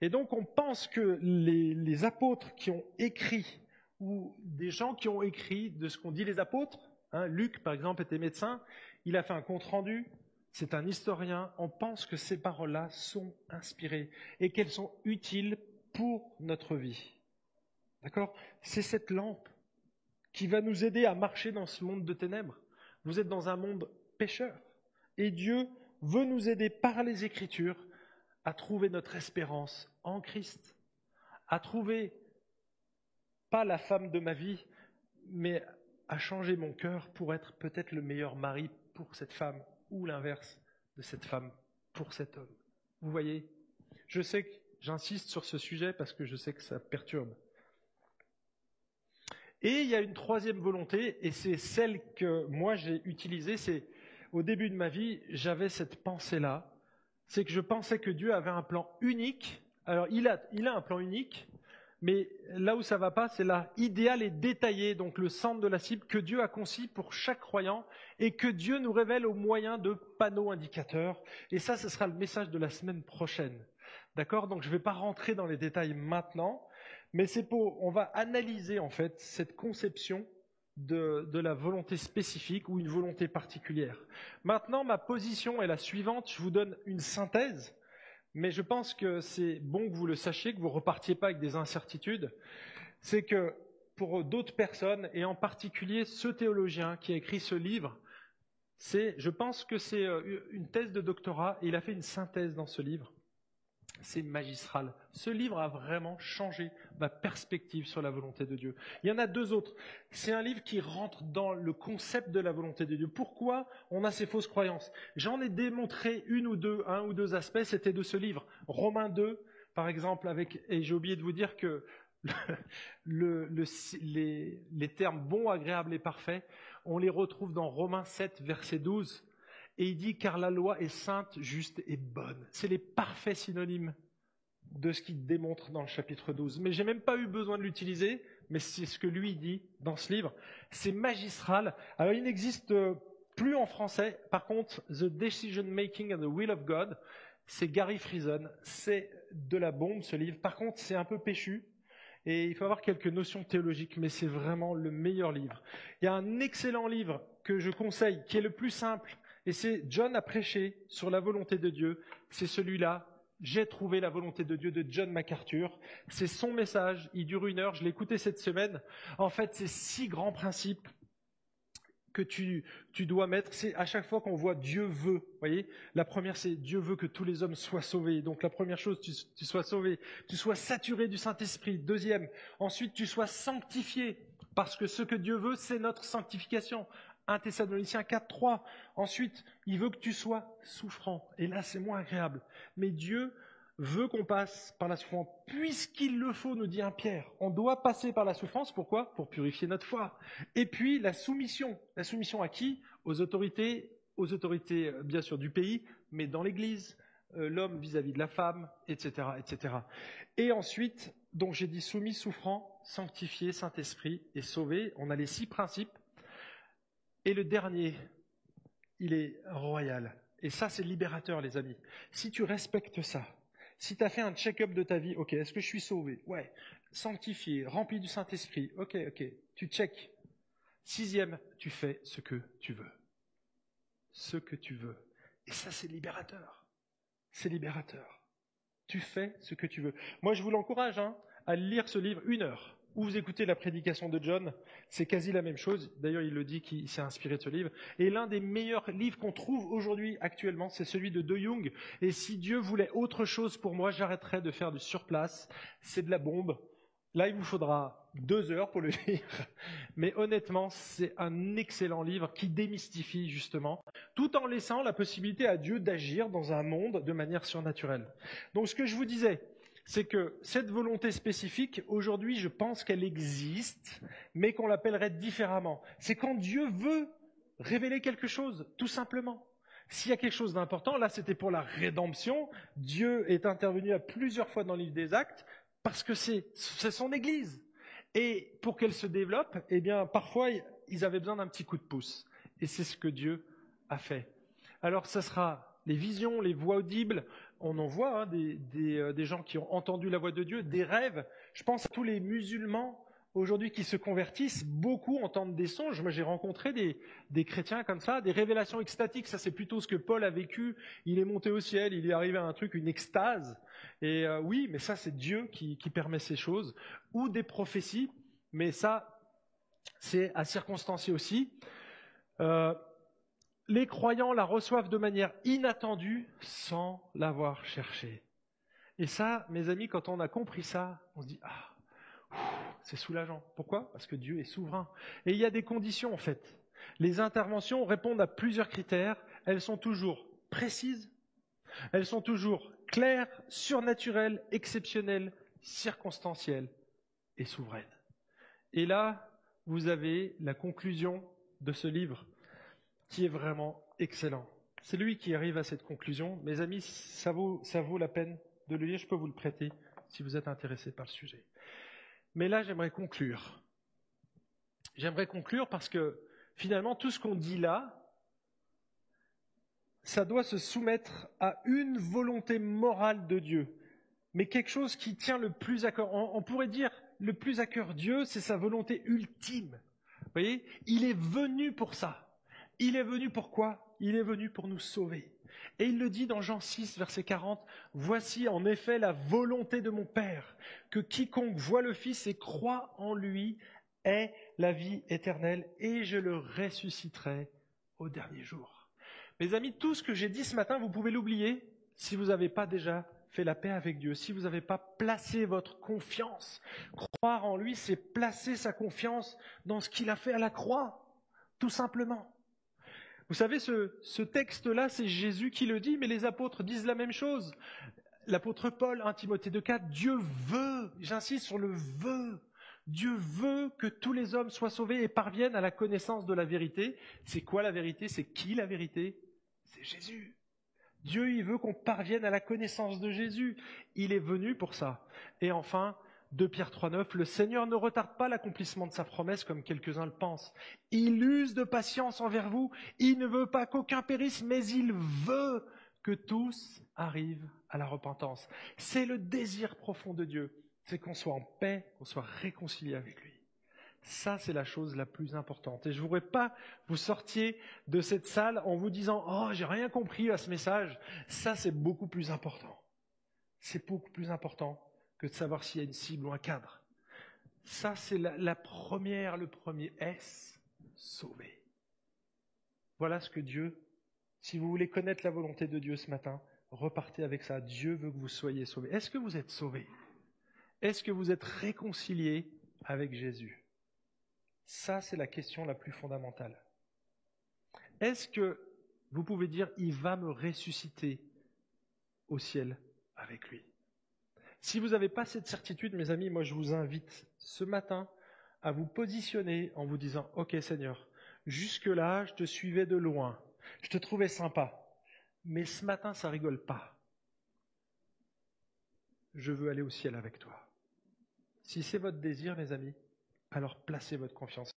Et donc on pense que les, apôtres qui ont écrit ou des gens qui ont écrit de ce qu'ont dit les apôtres. Hein, Luc, par exemple, était médecin. Il a fait un compte rendu. C'est un historien. On pense que ces paroles-là sont inspirées et qu'elles sont utiles pour notre vie. D'accord? C'est cette lampe qui va nous aider à marcher dans ce monde de ténèbres. Vous êtes dans un monde pécheur. Et Dieu veut nous aider par les Écritures à trouver notre espérance en Christ, à trouver pas la femme de ma vie, mais à changer mon cœur pour être peut-être le meilleur mari pour cette femme, ou l'inverse de cette femme pour cet homme. Vous voyez Je sais que j'insiste sur ce sujet parce que je sais que ça perturbe. Et il y a une troisième volonté, et c'est celle que moi j'ai utilisée, c'est au début de ma vie, j'avais cette pensée-là, c'est que je pensais que Dieu avait un plan unique. Alors il a, il a un plan unique, mais là où ça va pas, c'est là, idéal et détaillé, donc le centre de la cible que Dieu a conçu pour chaque croyant et que Dieu nous révèle au moyen de panneaux indicateurs. Et ça, ce sera le message de la semaine prochaine. D'accord? Donc je ne vais pas rentrer dans les détails maintenant, mais c'est pour, on va analyser en fait cette conception de, la volonté spécifique ou une volonté particulière. Maintenant, ma position est la suivante. Je vous donne une synthèse mais je pense que c'est bon que vous le sachiez, que vous ne repartiez pas avec des incertitudes. C'est que pour d'autres personnes, et en particulier ce théologien qui a écrit ce livre, c'est, je pense que c'est euh, une thèse de doctorat, et il a fait une synthèse dans ce livre c'est magistral. Ce livre a vraiment changé ma perspective sur la volonté de Dieu. Il y en a deux autres. C'est un livre qui rentre dans le concept de la volonté de Dieu. Pourquoi on a ces fausses croyances? J'en ai démontré une ou deux, un ou deux aspects, c'était de ce livre. Romains 2, par exemple, avec, et j'ai oublié de vous dire que les, termes bon, agréable et parfait, on les retrouve dans Romains 7, verset 12. Et il dit car la loi est sainte, juste et bonne. C'est les parfaits synonymes de ce qu'il démontre dans le chapitre 12. Mais j'ai même pas eu besoin de l'utiliser, mais c'est ce que lui dit dans ce livre. C'est magistral. Alors il n'existe plus en français. Par contre, The Decision Making and the Will of God, c'est Gary Friesen. C'est de la bombe ce livre. Par contre, c'est un peu péchu. Et il faut avoir quelques notions théologiques, mais c'est vraiment le meilleur livre. Il y a un excellent livre que je conseille, qui est le plus simple, et c'est John a prêché sur la volonté de Dieu. C'est celui-là, j'ai trouvé la volonté de Dieu de John MacArthur. C'est son message, il dure une heure, je l'ai écouté cette semaine. En fait, c'est six grands principes que tu, dois mettre. C'est à chaque fois qu'on voit Dieu veut. Voyez, la première c'est Dieu veut que tous les hommes soient sauvés. Donc la première chose, tu, tu sois sauvé, tu sois saturé du Saint-Esprit. Deuxième, ensuite tu sois sanctifié, parce que ce que Dieu veut, c'est notre sanctification. 1 Thessaloniciens 4, 3. Ensuite, il veut que tu sois souffrant. Et là, c'est moins agréable. Mais Dieu veut qu'on passe par la souffrance, puisqu'il le faut, nous dit un Pierre. On doit passer par la souffrance, pourquoi? Pour purifier notre foi. Et puis, la soumission. La soumission à qui? Aux autorités, aux autorités, euh, bien sûr, du pays, mais dans l'Église, euh, l'homme vis-à-vis de la femme, etc., etc. Et ensuite, donc j'ai dit soumis, souffrant, sanctifié, Saint-Esprit et sauvé. On a les six principes et le dernier, il est royal. Et ça, c'est libérateur, les amis. Si tu respectes ça, si tu as fait un check-up de ta vie, ok, est-ce que je suis sauvé? Ouais. Sanctifié, rempli du Saint-Esprit, ok, ok, tu check. Sixième, tu fais ce que tu veux. Ce que tu veux. Et ça, c'est libérateur. C'est libérateur. Tu fais ce que tu veux. Moi, je vous l'encourage hein, à lire ce livre une heure ou vous écoutez la prédication de John, c'est quasi la même chose. D'ailleurs, il le dit qu'il s'est inspiré de ce livre. Et l'un des meilleurs livres qu'on trouve aujourd'hui, actuellement, c'est celui de De Jung. Et si Dieu voulait autre chose pour moi, j'arrêterais de faire du surplace. C'est de la bombe. Là, il vous faudra deux heures pour le lire. Mais honnêtement, c'est un excellent livre qui démystifie justement, tout en laissant la possibilité à Dieu d'agir dans un monde de manière surnaturelle. Donc, ce que je vous disais, c'est que cette volonté spécifique, aujourd'hui, je pense qu'elle existe, mais qu'on l'appellerait différemment. C'est quand Dieu veut révéler quelque chose, tout simplement. S'il y a quelque chose d'important, là c'était pour la rédemption, Dieu est intervenu à plusieurs fois dans le des actes, parce que c'est son Église. Et pour qu'elle se développe, eh bien, parfois, ils avaient besoin d'un petit coup de pouce. Et c'est ce que Dieu a fait. Alors, ce sera les visions, les voix audibles, on en voit hein, euh, des, gens qui ont entendu la voix de Dieu, des rêves. Je pense à tous les musulmans aujourd'hui qui se convertissent, beaucoup entendent des songes. Moi, j'ai rencontré des, chrétiens comme ça, des révélations extatiques. Ça, c'est plutôt ce que Paul a vécu. Il est monté au ciel, il est arrivé à un truc, une extase. Et euh, oui, mais ça, c'est Dieu qui, permet ces choses. Ou des prophéties, mais ça, c'est à circonstancier aussi. Euh, les croyants la reçoivent de manière inattendue sans l'avoir cherchée. Et ça, mes amis, quand on a compris ça, on se dit, ah, c'est soulageant. Pourquoi? Parce que Dieu est souverain. Et il y a des conditions, en fait. Les interventions répondent à plusieurs critères. Elles sont toujours précises, elles sont toujours claires, surnaturelles, exceptionnelles, circonstancielles et souveraines. Et là, vous avez la conclusion de ce livre qui est vraiment excellent. C'est lui qui arrive à cette conclusion. Mes amis, ça vaut, ça vaut la peine de le lire. Je peux vous le prêter si vous êtes intéressé par le sujet. Mais là, j'aimerais conclure. J'aimerais conclure parce que finalement, tout ce qu'on dit là, ça doit se soumettre à une volonté morale de Dieu, mais quelque chose qui tient le plus à cœur. On, pourrait dire le plus à cœur Dieu, c'est sa volonté ultime. Vous voyez, il est venu pour ça. Il est venu pourquoi Il est venu pour nous sauver. Et il le dit dans Jean 6, verset 40, Voici en effet la volonté de mon Père, que quiconque voit le Fils et croit en lui ait la vie éternelle, et je le ressusciterai au dernier jour. Mes amis, tout ce que j'ai dit ce matin, vous pouvez l'oublier si vous n'avez pas déjà fait la paix avec Dieu, si vous n'avez pas placé votre confiance. Croire en lui, c'est placer sa confiance dans ce qu'il a fait à la croix, tout simplement. Vous savez, ce, texte-là, c'est Jésus qui le dit, mais les apôtres disent la même chose. l'apôtre Paul, 1 Timothée 2,4, Dieu veut, j'insiste sur le veut, Dieu veut que tous les hommes soient sauvés et parviennent à la connaissance de la vérité. C'est quoi la vérité? C'est qui la vérité? C'est Jésus. Dieu, il veut qu'on parvienne à la connaissance de Jésus. Il est venu pour ça. Et enfin, 2 Pierre 3.9, le Seigneur ne retarde pas l'accomplissement de sa promesse comme quelques-uns le pensent. Il use de patience envers vous. Il ne veut pas qu'aucun périsse, mais il veut que tous arrivent à la repentance. C'est le désir profond de Dieu. C'est qu'on soit en paix, qu'on soit réconcilié avec lui. Ça, c'est la chose la plus importante. Et je ne voudrais pas vous sortiez de cette salle en vous disant Oh, j'ai rien compris à ce message. Ça, c'est beaucoup plus important. C'est beaucoup plus important que de savoir s'il y a une cible ou un cadre. Ça, c'est la, première, le premier S, sauver. Voilà ce que Dieu, si vous voulez connaître la volonté de Dieu ce matin, repartez avec ça. Dieu veut que vous soyez sauvés. Est-ce que vous êtes sauvés? Est-ce que vous êtes réconciliés avec Jésus? Ça, c'est la question la plus fondamentale. Est-ce que vous pouvez dire, il va me ressusciter au ciel avec lui? Si vous n'avez pas cette certitude, mes amis, moi je vous invite ce matin à vous positionner en vous disant, OK Seigneur, jusque-là, je te suivais de loin, je te trouvais sympa, mais ce matin, ça rigole pas. Je veux aller au ciel avec toi. Si c'est votre désir, mes amis, alors placez votre confiance.